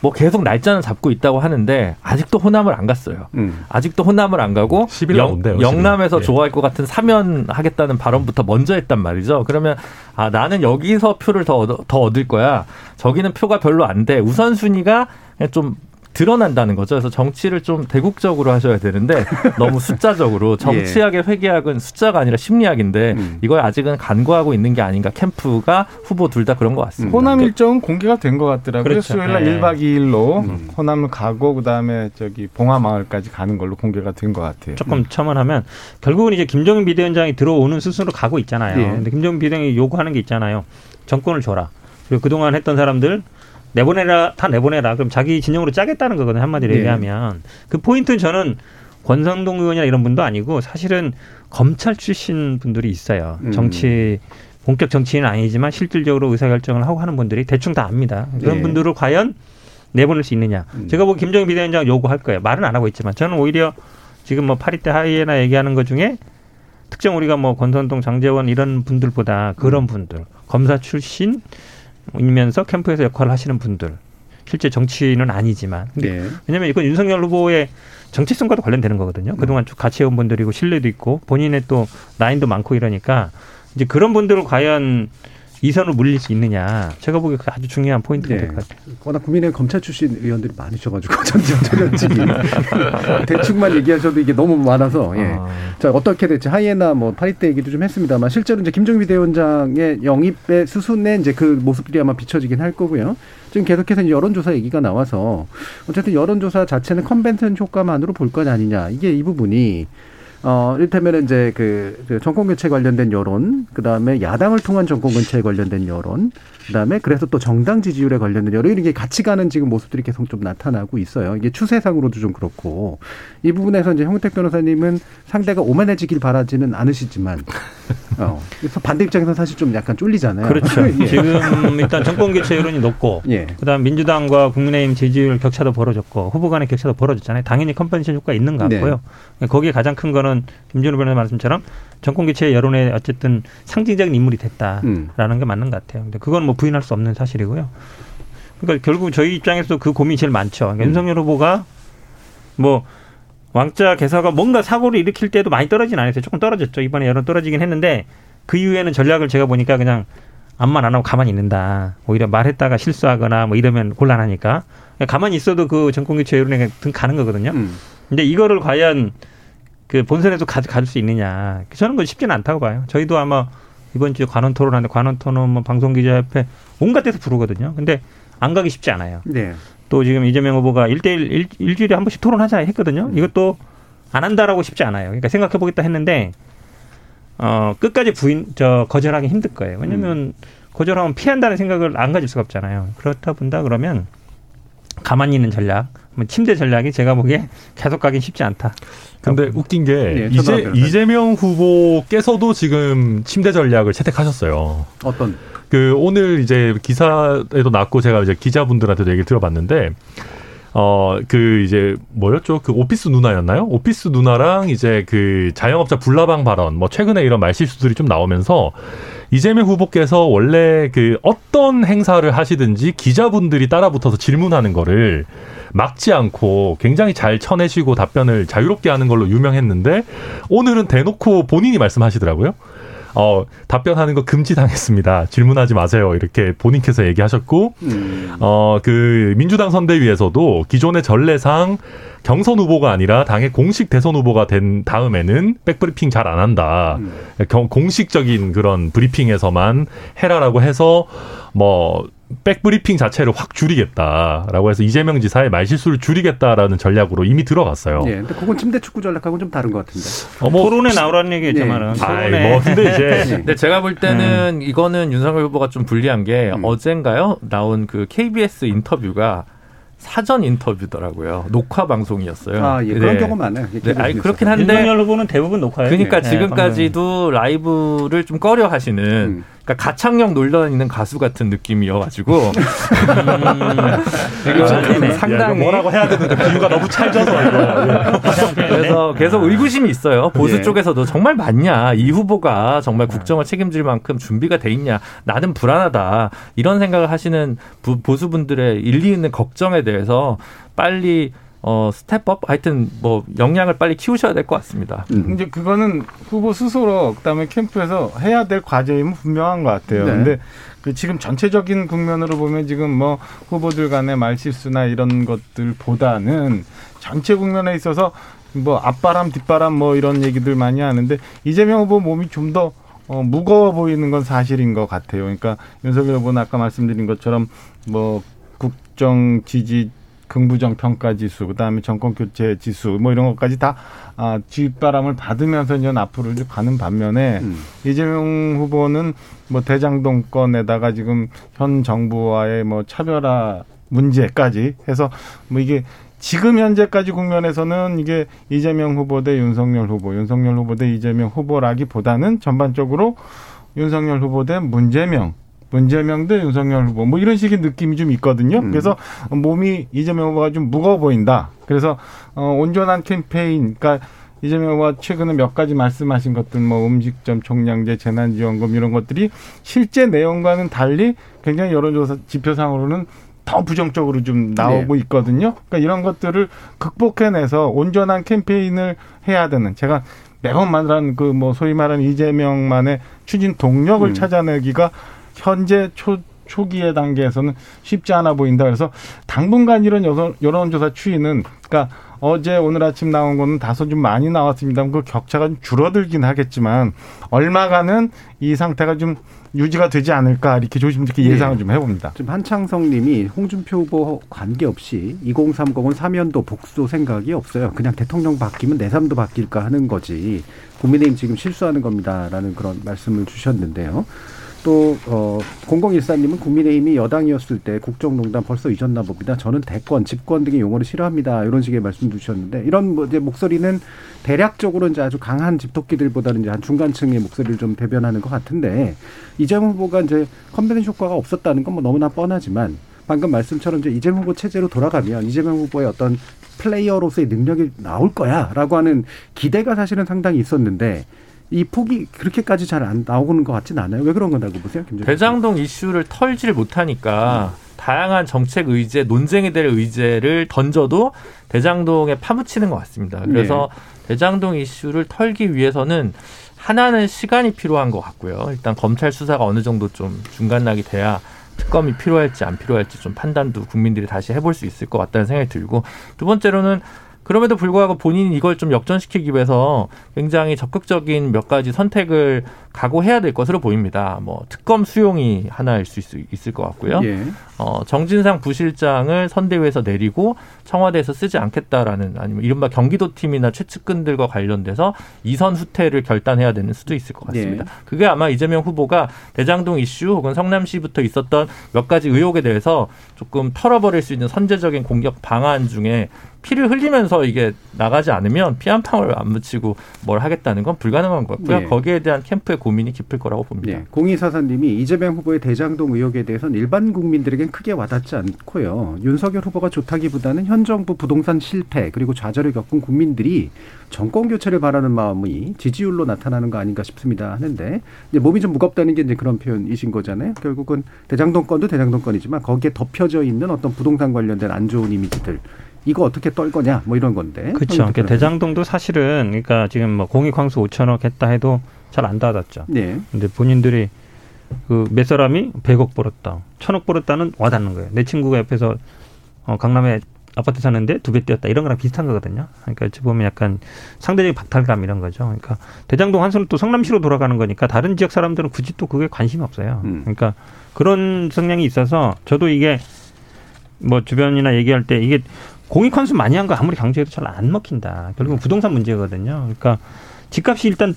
뭐 계속 날짜는 잡고 있다고 하는데 아직도 호남을 안 갔어요. 음. 아직도 호남을 안 가고 10일 날 영- 온대요, 영남에서 10일. 예. 좋아할 것 같은 사면 하겠다는 발언부터 먼저 했단 말이죠. 그러면 아 나는 여기서 표를 더, 얻, 더 얻을 거야. 저기는 표가 별로 안 돼. 우선순위가 좀 드러난다는 거죠. 그래서 정치를 좀 대국적으로 하셔야 되는데 너무 숫자적으로 정치학의 회계학은 숫자가 아니라 심리학인데 음. 이걸 아직은 간과하고 있는 게 아닌가 캠프가 후보 둘 다 그런 것 같습니다. 호남 일정은 공개가 된 것 같더라고요. 그렇죠. 수요일 날 네. 1박 2일로 음. 호남을 가고 그다음에 저기 봉화마을까지 가는 걸로 공개가 된 것 같아요. 조금 첨언하면 결국은 이제 김정인 비대위원장이 들어오는 수순으로 가고 있잖아요. 예. 근데 김정인 비대위원장이 요구하는 게 있잖아요. 정권을 줘라. 그리고 그동안 했던 사람들 내보내라 다 내보내라. 그럼 자기 진영으로 짜겠다는 거거든요. 한마디로 예. 얘기하면 그 포인트는 저는 권성동 의원이나 이런 분도 아니고 사실은 검찰 출신 분들이 있어요. 음. 정치 본격 정치인은 아니지만 실질적으로 의사결정을 하고 하는 분들이 대충 다 압니다. 그런 예. 분들을 과연 내보낼 수 있느냐. 음. 제가 보기 김정인 비대위원장 요구할 거예요. 말은 안 하고 있지만 저는 오히려 지금 뭐 파리 때 하이에나 얘기하는 것 중에 특정 우리가 뭐 권선동, 장재원 이런 분들보다 그런 음. 분들 검사 출신 이면서 캠프에서 역할을 하시는 분들 실제 정치인은 아니지만 예. 왜냐하면 이건 윤석열 후보의 정체성과도 관련되는 거거든요. 그동안 쭉 같이 해온 분들이고 신뢰도 있고 본인의 또 라인도 많고 이러니까 이제 그런 분들을 과연 이선을 물릴 수 있느냐. 제가 보기에 그게 아주 중요한 포인트가 네. 될것 같아요. 워낙 국민의 검찰 출신 의원들이 많으셔가지고 전직 전현직이 대충만 얘기하셔도 이게 너무 많아서 예. 아, 자 어떻게 될지 하이에나 뭐 파리때 얘기도 좀 했습니다만 실제로 이제 김종비 대원장의 영입의 수순에 이제 그 모습들이 아마 비춰지긴 할 거고요. 지금 계속해서 이제 여론조사 얘기가 나와서 어쨌든 여론조사 자체는 컨벤션 효과만으로 볼것 아니냐 이게 이 부분이 어, 이를테면 이제 그, 그 정권 교체 관련된 여론, 그 다음에 야당을 통한 정권 교체에 관련된 여론, 그 다음에 그래서 또 정당 지지율에 관련된 여론, 이런 게 같이 가는 지금 모습들이 계속 좀 나타나고 있어요. 이게 추세상으로도 좀 그렇고. 이 부분에서 이제 형택 변호사님은 상대가 오만해지길 바라지는 않으시지만, 어, 그래서 반대 입장에서 사실 좀 약간 쫄리잖아요. 그렇죠. 예. 지금 일단 정권 교체 여론이 높고 예. 그다음 민주당과 국민의힘 지지율 격차도 벌어졌고 후보 간의 격차도 벌어졌잖아요. 당연히 컨벤션 효과 있는 것 같고요. 거기에 가장 큰 거는 김준호 변호사 말씀처럼 정권 교체 여론에 어쨌든 상징적인 인물이 됐다라는 음. 게 맞는 것 같아요. 근데 그건 뭐 부인할 수 없는 사실이고요. 그러니까 결국 저희 입장에서 그 고민이 제일 많죠. 그러니까 음. 윤석열 후보가 뭐 왕자 개사가 뭔가 사고를 일으킬 때도 많이 떨어지진 않았어요. 조금 떨어졌죠. 이번에 여론 떨어지긴 했는데 그 이후에는 전략을 제가 보니까 그냥 암만 안 하고 가만히 있는다. 오히려 말했다가 실수하거나 뭐 이러면 곤란하니까 그냥 가만히 있어도 그 정권 교체 여론에 등 가는 거거든요. 음. 근데 이거를 과연 그 본선에도 가, 가질 수 있느냐. 저는 그 쉽지는 않다고 봐요. 저희도 아마 이번 주에 관원 토론하는데 관원 토론 뭐 방송기자협회 온갖 데서 부르거든요. 근데 안 가기 쉽지 않아요. 네. 또 지금 이재명 후보가 일대일 일, 일 주일에 한 번씩 토론하자 했거든요. 이것도 안 한다라고 쉽지 않아요. 그러니까 생각해 보겠다 했는데 어 끝까지 부인 저 거절하기 힘들 거예요. 왜냐면 거절하면 피한다는 생각을 안 가질 수가 없잖아요. 그렇다 본다 그러면 가만히 있는 전략, 뭐 침대 전략이 제가 보기에 계속 가긴 쉽지 않다. 근데 웃긴 게 네, 이제. 이재명 후보께서도 지금 침대 전략을 채택하셨어요. 어떤, 그 오늘 이제 기사에도 났고 제가 이제 기자분들한테도 얘기를 들어봤는데 어 그 이제 뭐였죠? 그 오피스 누나였나요? 오피스 누나랑 이제 그 자영업자 불나방 발언 뭐 최근에 이런 말실수들이 좀 나오면서 이재명 후보께서 원래 그 어떤 행사를 하시든지 기자분들이 따라붙어서 질문하는 거를 막지 않고 굉장히 잘 쳐내시고 답변을 자유롭게 하는 걸로 유명했는데 오늘은 대놓고 본인이 말씀하시더라고요. 어, 답변하는 거 금지당했습니다. 질문하지 마세요. 이렇게 본인께서 얘기하셨고, 음. 어, 그, 민주당 선대위에서도 기존의 전례상 경선 후보가 아니라 당의 공식 대선 후보가 된 다음에는 백브리핑 잘 안 한다. 음. 경- 공식적인 그런 브리핑에서만 해라라고 해서 뭐 백브리핑 자체를 확 줄이겠다라고 해서 이재명 지사의 말실수를 줄이겠다라는 전략으로 이미 들어갔어요. 예. 근데 그건 침대 축구 전략하고는 좀 다른 것 같은데. 어, 뭐, 토론에 나오라는 얘기였지만은 네. 아이, 뭐 근데 이제 네. 근데 제가 볼 때는 이거는 윤석열 후보가 좀 불리한 게 음. 어젠가요 나온 그 KBS 인터뷰가 사전 인터뷰더라고요. 녹화 방송이었어요. 아, 예. 그런 네. 경우 많아요. 네, 아니 그렇긴 한데 윤석열 후보는 대부분 녹화예요. 그러니까 네, 지금까지도 라이브를 좀 꺼려 하시는 음. 그러니까 가창력 논란 있는 가수 같은 느낌이어가지고 지금 네네. 상당히 뭐라고 해야 되는데 비유가 너무 찰져서. 그래서 계속 의구심이 있어요. 보수 예. 쪽에서도 정말 맞냐? 이 후보가 정말 국정을 책임질 만큼 준비가 돼 있냐? 나는 불안하다. 이런 생각을 하시는 부- 보수분들의 일리 있는 걱정에 대해서 빨리 어 step up 하여튼 뭐 역량을 빨리 키우셔야 될 것 같습니다. 음. 이제 그거는 후보 스스로 그다음에 캠프에서 해야 될 과제임은 분명한 것 같아요. 네. 근데 그 지금 전체적인 국면으로 보면 지금 뭐 후보들 간의 말실수나 이런 것들보다는 전체 국면에 있어서 뭐 앞바람 뒷바람 뭐 이런 얘기들 많이 하는데 이재명 후보 몸이 좀더 어, 무거워 보이는 건 사실인 것 같아요. 그러니까 윤석열 후보는 아까 말씀드린 것처럼 뭐 국정 지지 긍부정 평가 지수, 그다음에 정권 교체 지수, 뭐 이런 것까지 다 아, 뒷바람을 받으면서 이제 앞으로 이제 가는 반면에 음. 이재명 후보는 뭐 대장동 건에다가 지금 현 정부와의 뭐 차별화 문제까지 해서 뭐 이게 지금 현재까지 국면에서는 이게 이재명 후보 대 윤석열 후보, 윤석열 후보 대 이재명 후보라기보다는 전반적으로 윤석열 후보 대 문재명, 문재명 대 윤석열 후보 뭐 이런 식의 느낌이 좀 있거든요. 음. 그래서 몸이 이재명 후보가 좀 무거워 보인다. 그래서 어 온전한 캠페인, 그러니까 이재명 후보가 최근에 몇 가지 말씀하신 것들 뭐 음식점 총량제 재난지원금 이런 것들이 실제 내용과는 달리 굉장히 여론조사 지표상으로는 더 부정적으로 좀 나오고 있거든요. 그러니까 이런 것들을 극복해내서 온전한 캠페인을 해야 되는 제가 매번 말하는 그 뭐 소위 말하는 이재명만의 추진 동력을 음. 찾아내기가 현재 초 초기의 단계에서는 쉽지 않아 보인다. 그래서 당분간 이런 여론, 여론조사 추이는 그러니까 어제 오늘 아침 나온 거는 다소 좀 많이 나왔습니다. 그 격차가 좀 줄어들긴 하겠지만 얼마간은 이 상태가 좀 유지가 되지 않을까 이렇게 조심스럽게 예. 예상을 좀 해봅니다. 지금 한창성님이 홍준표 후보 관계없이 2030은 사면도 복수도 생각이 없어요. 그냥 대통령 바뀌면 내 삶도 바뀔까 하는 거지. 국민의힘 지금 실수하는 겁니다라는 그런 말씀을 주셨는데요. 또 어, 0014님은 국민의힘이 여당이었을 때 국정농단 벌써 잊었나 봅니다. 저는 대권, 집권 등의 용어를 싫어합니다. 이런 식의 말씀 주셨는데 이런 뭐 이제 목소리는 대략적으로 이제 아주 강한 집토끼들보다는 이제 한 중간층의 목소리를 좀 대변하는 것 같은데 이재명 후보가 이제 컨벤션 효과가 없었다는 건 뭐 너무나 뻔하지만 방금 말씀처럼 이제 이재명 후보 체제로 돌아가면 이재명 후보의 어떤 플레이어로서의 능력이 나올 거야라고 하는 기대가 사실은 상당히 있었는데 이 폭이 그렇게까지 잘 안 나오는 것 같진 않아요. 왜 그런 거라고 보세요, 김재현? 대장동 이슈를 털지를 못하니까 다양한 정책 의제, 논쟁이 될 의제를 던져도 대장동에 파묻히는 것 같습니다. 그래서 대장동 이슈를 털기 위해서는 하나는 시간이 필요한 것 같고요. 일단 검찰 수사가 어느 정도 좀 중간락이 돼야 특검이 필요할지 안 필요할지 좀 판단도 국민들이 다시 해볼 수 있을 것 같다는 생각이 들고 두 번째로는 그럼에도 불구하고 본인이 이걸 좀 역전시키기 위해서 굉장히 적극적인 몇 가지 선택을 각오해야 될 것으로 보입니다. 뭐 특검 수용이 하나일 수 있, 있을 것 같고요. 예. 어, 정진상 부실장을 선대위에서 내리고 청와대에서 쓰지 않겠다라는 아니면 이른바 경기도 팀이나 최측근들과 관련돼서 이선 후퇴를 결단해야 되는 수도 있을 것 같습니다. 예. 그게 아마 이재명 후보가 대장동 이슈 혹은 성남시부터 있었던 몇 가지 의혹에 대해서 조금 털어버릴 수 있는 선제적인 공격 방안 중에 피를 흘리면서 이게 나가지 않으면 피 한 방울 안 묻히고 뭘 하겠다는 건 불가능한 것 같고요. 예. 거기에 대한 캠프의 고민이 깊을 거라고 봅니다. 예. 공이사사님이 이재명 후보의 대장동 의혹에 대해서는 일반 국민들에겐 크게 와닿지 않고요. 윤석열 후보가 좋다기보다는 현 정부 부동산 실패 그리고 좌절을 겪은 국민들이 정권 교체를 바라는 마음이 지지율로 나타나는 거 아닌가 싶습니다 하는데 이제 몸이 좀 무겁다는 게 이제 그런 표현이신 거잖아요. 결국은 대장동 건도 대장동 건이지만 거기에 덮여져 있는 어떤 부동산 관련된 안 좋은 이미지들 이거 어떻게 떨 거냐 뭐 이런 건데. 그렇죠. 그러니까 대장동도 사실은 그러니까 지금 뭐 공익 황수 5천억 했다 해도 잘 안 닫았죠. 네. 근데 본인들이 그 몇 사람이 100억 벌었다, 1000억 벌었다는 와닿는 거예요. 내 친구가 옆에서 어, 강남에 아파트 사는데 두 배 뛰었다 이런 거랑 비슷한 거거든요. 그러니까 어찌 보면 약간 상대적인 박탈감 이런 거죠. 그러니까 대장동 한수는 또 성남시로 돌아가는 거니까 다른 지역 사람들은 굳이 또 그게 관심이 없어요. 음. 그러니까 그런 성향이 있어서 저도 이게 뭐 주변이나 얘기할 때 이게 공익 환수 많이 한 거 아무리 강조해도 잘 안 먹힌다. 결국은 부동산 문제거든요. 그러니까 집값이 일단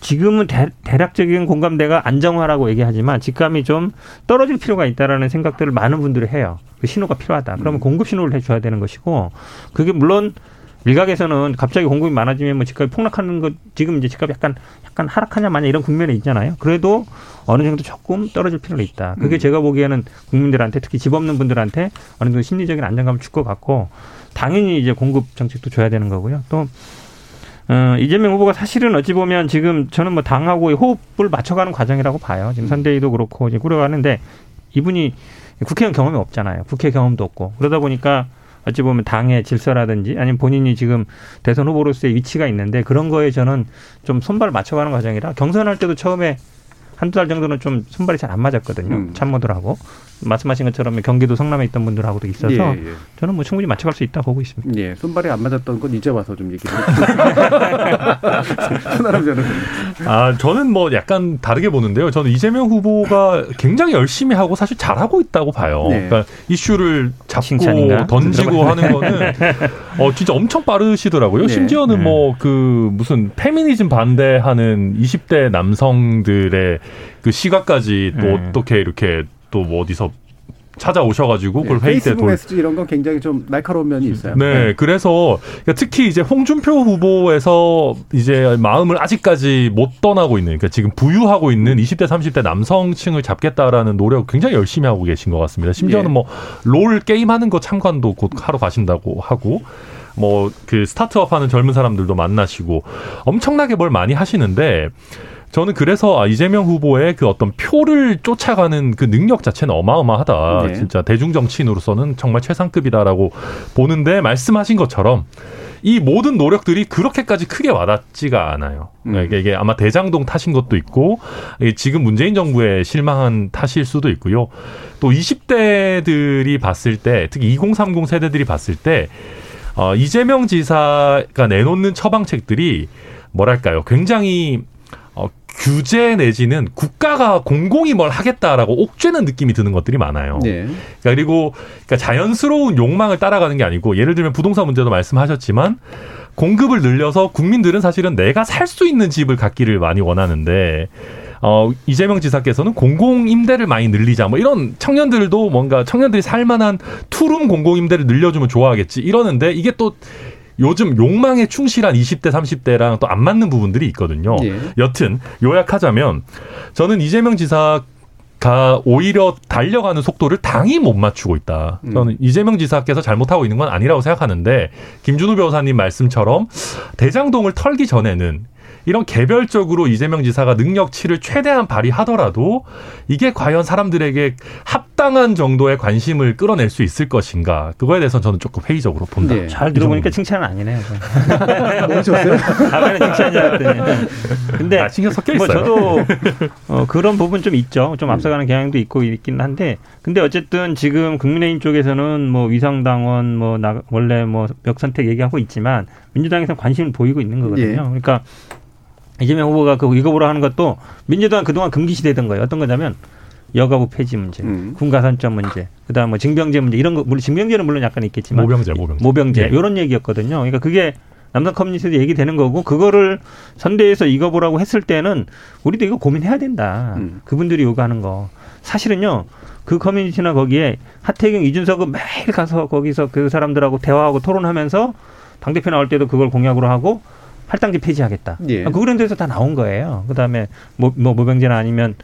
지금은 대, 대략적인 공감대가 안정화라고 얘기하지만 집값이 좀 떨어질 필요가 있다라는 생각들을 많은 분들이 해요. 그 신호가 필요하다. 그러면 공급 신호를 해줘야 되는 것이고 그게 물론 일각에서는 갑자기 공급이 많아지면 뭐 집값이 폭락하는 것 지금 이제 집값이 약간 약간 하락하냐 마냐 이런 국면이 있잖아요. 그래도 어느 정도 조금 떨어질 필요가 있다. 그게 제가 보기에는 국민들한테 특히 집 없는 분들한테 어느 정도 심리적인 안정감을 줄 것 같고 당연히 이제 공급 정책도 줘야 되는 거고요. 또 어, 이재명 후보가 사실은 어찌 보면 지금 저는 뭐 당하고의 호흡을 맞춰가는 과정이라고 봐요. 지금 선대위도 그렇고 이제 꾸려가는데 이분이 국회의원 경험이 없잖아요. 국회 경험도 없고 그러다 보니까 어찌 보면 당의 질서라든지 아니면 본인이 지금 대선 후보로서의 위치가 있는데 그런 거에 저는 좀 손발을 맞춰가는 과정이라 경선할 때도 처음에 한두 달 정도는 좀 손발이 잘 안 맞았거든요. 음. 참모들하고 말씀하신 것처럼 경기도 성남에 있던 분들하고도 있어서 예, 예. 저는 뭐 충분히 맞춰갈 수 있다 고 보고 있습니다. 예, 손발이 안 맞았던 건 이제 와서 좀 얘기를 손아람 저는 아, 저는 뭐 약간 다르게 보는데요. 저는 이재명 후보가 굉장히 열심히 하고 사실 잘하고 있다고 봐요. 네. 그러니까 이슈를 잡고 칭찬인가? 던지고 하는 거는 어 진짜 엄청 빠르시더라고요. 네. 심지어는 네. 뭐그 무슨 페미니즘 반대하는 20대 남성들의 그 시각까지 또 네. 어떻게 이렇게 또 뭐 어디서 찾아오셔가지고 그걸 회의 때 페이스북 돌, 메시지 이런 건 굉장히 좀 날카로운 면이 있어요. 네, 그래서 그러니까 특히 이제 홍준표 후보에서 이제 마음을 아직까지 못 떠나고 있는, 그러니까 지금 부유하고 있는 20대, 30대 남성층을 잡겠다라는 노력 굉장히 열심히 하고 계신 것 같습니다. 심지어는 예. 뭐롤 게임 하는 거 참관도 곧 하러 가신다고 하고. 뭐 그 스타트업 하는 젊은 사람들도 만나시고 엄청나게 뭘 많이 하시는데 저는 그래서 아, 이재명 후보의 그 어떤 표를 쫓아가는 그 능력 자체는 어마어마하다. 네. 진짜 대중 정치인으로서는 정말 최상급이다라고 보는데 말씀하신 것처럼 이 모든 노력들이 그렇게까지 크게 와닿지가 않아요. 음. 이게, 이게 아마 대장동 탓인 것도 있고 이 지금 문재인 정부에 실망한 탓일 수도 있고요. 또 20대들이 봤을 때 특히 2030 세대들이 봤을 때 어, 이재명 지사가 내놓는 처방책들이 뭐랄까요? 굉장히 어, 규제 내지는 국가가 공공이 뭘 하겠다라고 옥죄는 느낌이 드는 것들이 많아요. 네. 그러니까 그리고 그러니까 자연스러운 욕망을 따라가는 게 아니고 예를 들면 부동산 문제도 말씀하셨지만 공급을 늘려서 국민들은 사실은 내가 살 수 있는 집을 갖기를 많이 원하는데 어 이재명 지사께서는 공공 임대를 많이 늘리자 뭐 이런 청년들도 뭔가 청년들이 살만한 투룸 공공 임대를 늘려주면 좋아하겠지 이러는데 이게 또 요즘 욕망에 충실한 20대 30대랑 또 안 맞는 부분들이 있거든요. 예. 여튼 요약하자면 저는 이재명 지사 가 오히려 달려가는 속도를 당이 못 맞추고 있다. 저는 이재명 지사께서 잘못하고 있는 건 아니라고 생각하는데 김준우 변호사님 말씀처럼 대장동을 털기 전에는 이런 개별적으로 이재명 지사가 능력치를 최대한 발휘하더라도 이게 과연 사람들에게 합당한 정도의 관심을 끌어낼 수 있을 것인가 그거에 대해서 저는 조금 회의적으로 본다. 네. 잘 들어보니까 칭찬은 아니네요. 모르셨어요? 아까는 알았더니. 근데 아, 신경 섞여 뭐 있어요. 저도 어, 그런 부분 좀 있죠. 좀 앞서가는 경향도 있고 있긴 한데, 근데 어쨌든 지금 국민의힘 쪽에서는 뭐 위성당원 뭐 나, 원래 뭐 멱선택 얘기하고 있지만 민주당에서는 관심을 보이고 있는 거거든요. 예. 그러니까 이재명 후보가 그 이거 보러 하는 것도 민주당 그동안 금기시되던 거예요. 어떤 거냐면 여가부 폐지 문제, 음. 군가산점 문제, 그다음 뭐 징병제 문제 이런 거 물론 징병제는 물론 약간 있겠지만 모병제, 모병제. 모병제 예. 이런 얘기였거든요. 그러니까 그게 남성 커뮤니티도 얘기되는 거고 그거를 선대에서 이거 보라고 했을 때는 우리도 이거 고민해야 된다. 음. 그분들이 요구하는 거 사실은요. 그 커뮤니티나 거기에 하태경, 이준석은 매일 가서 거기서 그 사람들하고 대화하고 토론하면서 당 대표 나올 때도 그걸 공약으로 하고 할당제 폐지하겠다. 예. 그런 데서 다 나온 거예요. 그다음에 뭐, 뭐 모병제나 아니면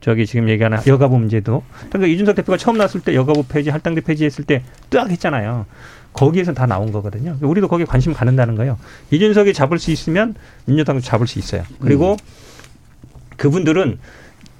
저기 지금 얘기하는 여가부 문제도 그러니까 이준석 대표가 처음 나왔을 때 여가부 폐지, 할당제 폐지했을 때 뜨악 했잖아요. 거기에서 다 나온 거거든요. 우리도 거기에 관심 갖는다는 거예요. 이준석이 잡을 수 있으면 민주당도 잡을 수 있어요. 그리고 그분들은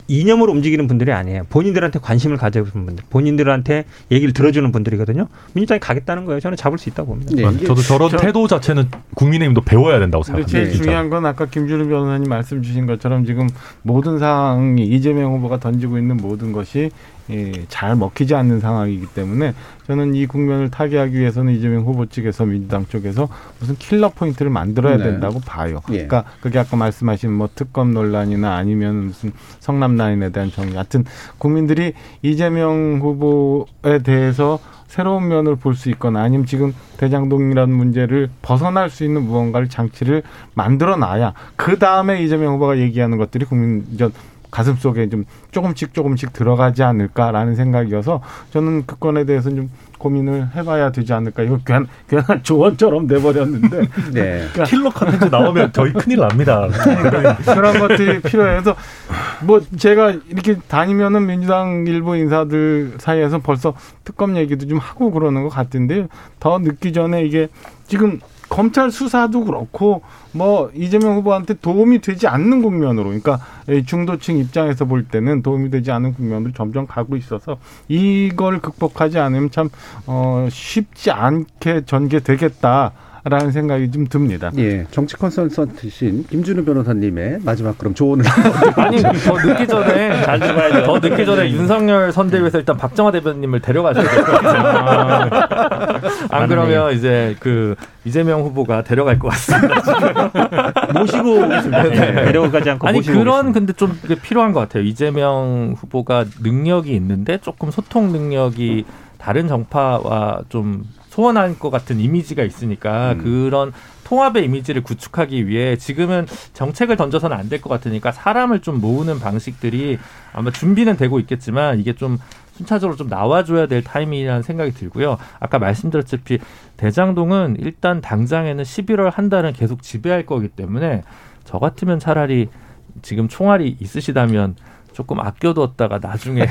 이념으로 움직이는 분들이 아니에요. 본인들한테 관심을 가져주는 분들, 본인들한테 얘기를 들어주는 분들이거든요. 민주당이 가겠다는 거예요. 저는 잡을 수 있다고 봅니다. 네. 아, 저도 저런 저- 태도 자체는 국민의힘도 배워야 된다고 생각합니다. 제일 진짜. 중요한 건 아까 김준우 변호사님 말씀 주신 것처럼 지금 모든 상황이 이재명 후보가 던지고 있는 모든 것이 예, 잘 먹히지 않는 상황이기 때문에 저는 이 국면을 타개하기 위해서는 이재명 후보 측에서 민주당 쪽에서 무슨 킬러 포인트를 만들어야 네. 된다고 봐요. 예. 그러니까 그게 아까 말씀하신 뭐 특검 논란이나 아니면 무슨 성남 라인에 대한 정리 같은 국민들이 이재명 후보에 대해서 새로운 면을 볼 수 있거나 아니면 지금 대장동이라는 문제를 벗어날 수 있는 무언가를 장치를 만들어 놔야 그 다음에 이재명 후보가 얘기하는 것들이 국민 저 가슴 속에 좀 조금씩 조금씩 들어가지 않을까라는 생각이어서 저는 그 건에 대해서는 좀 고민을 해봐야 되지 않을까. 이거 괜, 괜한 조언처럼 돼버렸는데 네. 킬러 컨텐츠 나오면 저희 큰일 납니다. 그런 것들이 필요해서 뭐 제가 이렇게 다니면은 민주당 일부 인사들 사이에서 벌써 특검 얘기도 좀 하고 그러는 것 같은데 더 늦기 전에 이게 지금 검찰 수사도 그렇고 뭐 이재명 후보한테 도움이 되지 않는 국면으로 그러니까 이 중도층 입장에서 볼 때는 도움이 되지 않는 국면으로 점점 가고 있어서 이걸 극복하지 않으면 참 어, 쉽지 않게 전개되겠다. 라는 생각이 좀 듭니다. 예, 정치 컨설턴트신 김준우 변호사님의 마지막 그럼 조언을 아니 더 늦기 전에 잘 들어봐야죠. 더 늦기 전에 윤석열 선대위에서 일단 박정화 대변님을 데려가셔야 될 것 같아요. 안 그러면 이제 그 이재명 후보가 데려갈 것 같습니다. 모시고 오겠습니다. 네. 데려가지 않고 아니 모시고 그런 오겠습니다. 근데 좀 필요한 것 같아요. 이재명 후보가 능력이 있는데 조금 소통 능력이 다른 정파와 좀 소원할 것 같은 이미지가 있으니까 음. 그런 통합의 이미지를 구축하기 위해 지금은 정책을 던져서는 안 될 것 같으니까 사람을 좀 모으는 방식들이 아마 준비는 되고 있겠지만 이게 좀 순차적으로 좀 나와줘야 될 타이밍이라는 생각이 들고요. 아까 말씀드렸다시피 대장동은 일단 당장에는 11월 한 달은 계속 지배할 거기 때문에 저 같으면 차라리 지금 총알이 있으시다면 조금 아껴두었다가 나중에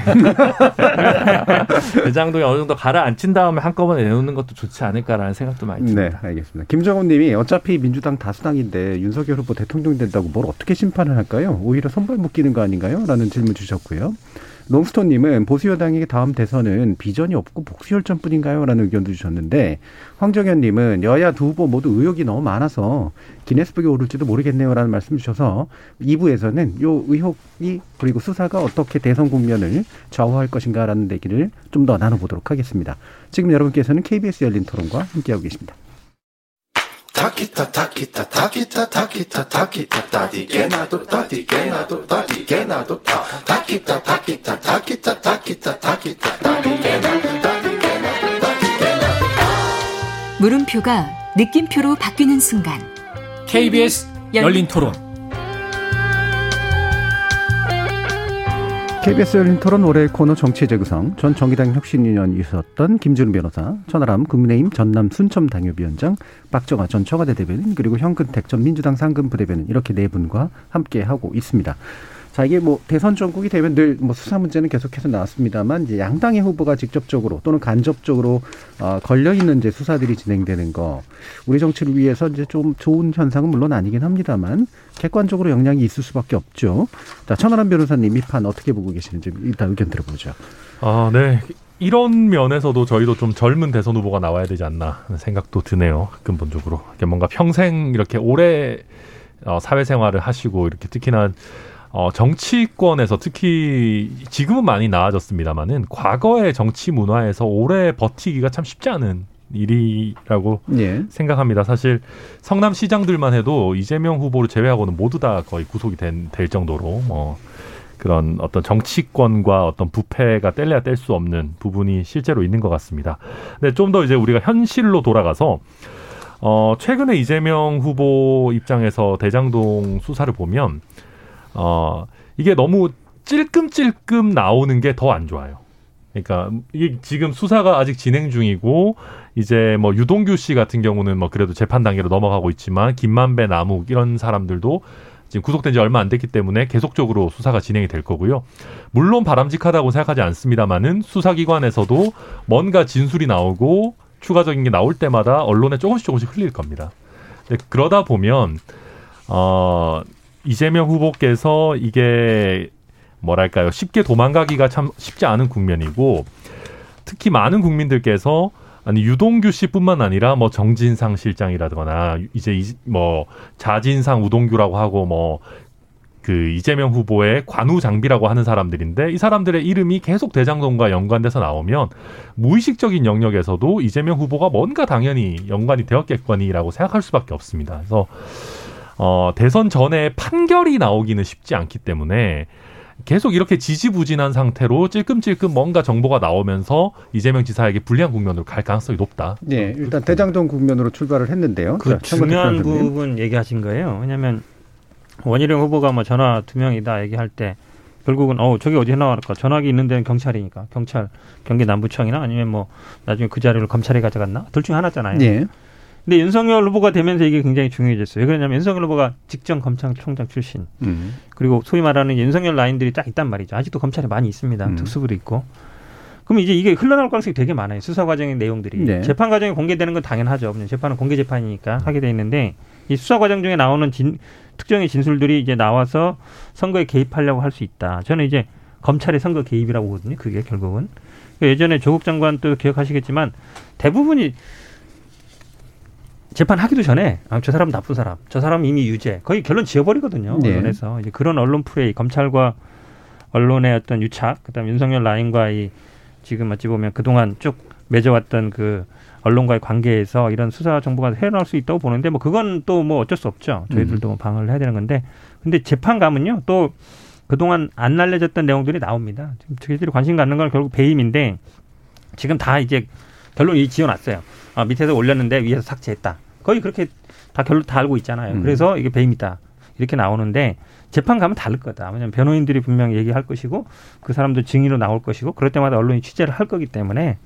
대장동이 어느 정도 가라앉힌 다음에 한꺼번에 내놓는 것도 좋지 않을까라는 생각도 많이 네, 듭니다. 알겠습니다. 김정은 님이 어차피 민주당 다수당인데 윤석열 후보 대통령 된다고 뭘 어떻게 심판을 할까요? 오히려 선발 묶이는 거 아닌가요? 라는 질문 주셨고요. 롱스톤님은 보수 여당에게 다음 대선은 비전이 없고 복수 혈전뿐인가요? 라는 의견도 주셨는데 황정현님은 여야 두 후보 모두 의혹이 너무 많아서 기네스북에 오를지도 모르겠네요 라는 말씀 주셔서 2부에서는 요 의혹이 그리고 수사가 어떻게 대선 국면을 좌우할 것인가 라는 얘기를 좀 더 나눠보도록 하겠습니다. 지금 여러분께서는 KBS 열린 토론과 함께하고 계십니다. Takita takita takita takita takita tadige nado tadige nado tadige nado ta takita takita takita takita takita tadige nado tadige nado tadige nado 물음표가 느낌표로 바뀌는 순간 KBS 열린 토론. KBS 열린 토론 올해의 코너 정치 재구성 전 정의당 혁신위원이 있었던 김준우 변호사, 천하람 국민의힘 전남 순천 당협위원장, 박정아 전 청와대 대변인 그리고 현근택 전 민주당 상근 부대변인 이렇게 네 분과 함께 하고 있습니다. 자 이게 뭐 대선 전국이 되면 늘 뭐 수사 문제는 계속해서 나왔습니다만 이제 양당의 후보가 직접적으로 또는 간접적으로 어, 걸려 있는 이제 수사들이 진행되는 거 우리 정치를 위해서 이제 좀 좋은 현상은 물론 아니긴 합니다만 객관적으로 영향이 있을 수밖에 없죠. 자 천하람 변호사님 이 판 어떻게 보고 계시는지 일단 의견 들어보죠. 아, 네. 이런 면에서도 저희도 좀 젊은 대선 후보가 나와야 되지 않나 하는 생각도 드네요. 근본적으로. 뭔가 평생 이렇게 오래 어, 사회생활을 하시고 이렇게 특히나 어, 정치권에서 특히 지금은 많이 나아졌습니다만은 과거의 정치 문화에서 오래 버티기가 참 쉽지 않은 일이라고 예. 생각합니다. 사실 성남 시장들만 해도 이재명 후보를 제외하고는 모두 다 거의 구속이 된, 될 정도로 뭐 그런 어떤 정치권과 어떤 부패가 뗄래야 뗄 수 없는 부분이 실제로 있는 것 같습니다. 근데 좀 더 이제 우리가 현실로 돌아가서 어 최근에 이재명 후보 입장에서 대장동 수사를 보면 어 이게 너무 찔끔찔끔 나오는 게 더 안 좋아요. 그러니까 이게 지금 수사가 아직 진행 중이고 이제 뭐 유동규 씨 같은 경우는 뭐 그래도 재판 단계로 넘어가고 있지만 김만배, 남욱 이런 사람들도 지금 구속된 지 얼마 안 됐기 때문에 계속적으로 수사가 진행이 될 거고요. 물론 바람직하다고 생각하지 않습니다만은 수사기관에서도 뭔가 진술이 나오고 추가적인 게 나올 때마다 언론에 조금씩 조금씩 흘릴 겁니다. 그러다 보면 어 이재명 후보께서 이게 뭐랄까요 쉽게 도망가기가 참 쉽지 않은 국면이고 특히 많은 국민들께서 아니 유동규 씨뿐만 아니라 뭐 정진상 실장이라거나 이제 이- 뭐 자진상 우동규라고 하고 뭐 그 이재명 후보의 관우 장비라고 하는 사람들인데 이 사람들의 이름이 계속 대장동과 연관돼서 나오면 무의식적인 영역에서도 이재명 후보가 뭔가 당연히 연관이 되었겠거니라고 생각할 수밖에 없습니다. 그래서 어, 대선 전에 판결이 나오기는 쉽지 않기 때문에 계속 이렇게 지지부진한 상태로 찔끔찔끔 뭔가 정보가 나오면서 이재명 지사에게 불리한 국면으로 갈 가능성이 높다. 예, 일단 대장동 국면으로 출발을 했는데요. 그 자, 중요한. 부분 얘기하신 거예요. 왜냐하면 원희룡 후보가 뭐 전화 두 명이다 얘기할 때 결국은 어 저기 어디에 나왔을까 전화기 있는 데는 경찰이니까 경찰 경기 남부청이나 아니면 뭐 나중에 그 자료를 검찰이 가져갔나 둘 중에 하나잖아요. 예. 근데 윤석열 후보가 되면서 이게 굉장히 중요해졌어요. 왜 그러냐면 윤석열 후보가 직전 검찰총장 출신 음. 그리고 소위 말하는 윤석열 라인들이 딱 있단 말이죠. 아직도 검찰에 많이 있습니다. 음. 특수부도 있고. 그럼 이제 이게 흘러나올 가능성이 되게 많아요. 수사 과정의 내용들이. 네. 재판 과정에 공개되는 건 당연하죠. 재판은 공개 재판이니까 하게 돼 있는데 이 수사 과정 중에 나오는 진, 특정의 진술들이 이제 나와서 선거에 개입하려고 할 수 있다. 저는 이제 검찰의 선거 개입이라고 보거든요. 그게 결국은. 예전에 조국 장관 도 기억하시겠지만 대부분이 재판하기도 전에 아, 저 사람 나쁜 사람, 저 사람 이미 유죄 거의 결론 지어버리거든요. 네. 언론에서 이제 그런 언론 프레이, 검찰과 언론의 어떤 유착, 그다음 에 윤석열 라인과 이 지금 어찌 보면 그동안 쭉 맺어왔던 그 언론과의 관계에서 이런 수사 정보가 헤어나올 수 있다고 보는데 뭐 그건 또 뭐 어쩔 수 없죠. 저희들도 뭐 방어를 해야 되는 건데 근데 재판 가면요 또 그동안 안 알려졌던 내용들이 나옵니다. 지금 저희들이 관심 갖는 건 결국 배임인데 지금 다 이제 결론이 지어놨어요. 아, 밑에서 올렸는데 위에서 삭제했다. 거의 그렇게 다 결론 다 알고 있잖아요. 음. 그래서 이게 배임이다. 이렇게 나오는데 재판 가면 다를 거다. 왜냐하면 변호인들이 분명히 얘기할 것이고 그 사람들 증인으로 나올 것이고 그럴 때마다 언론이 취재를 할 거기 때문에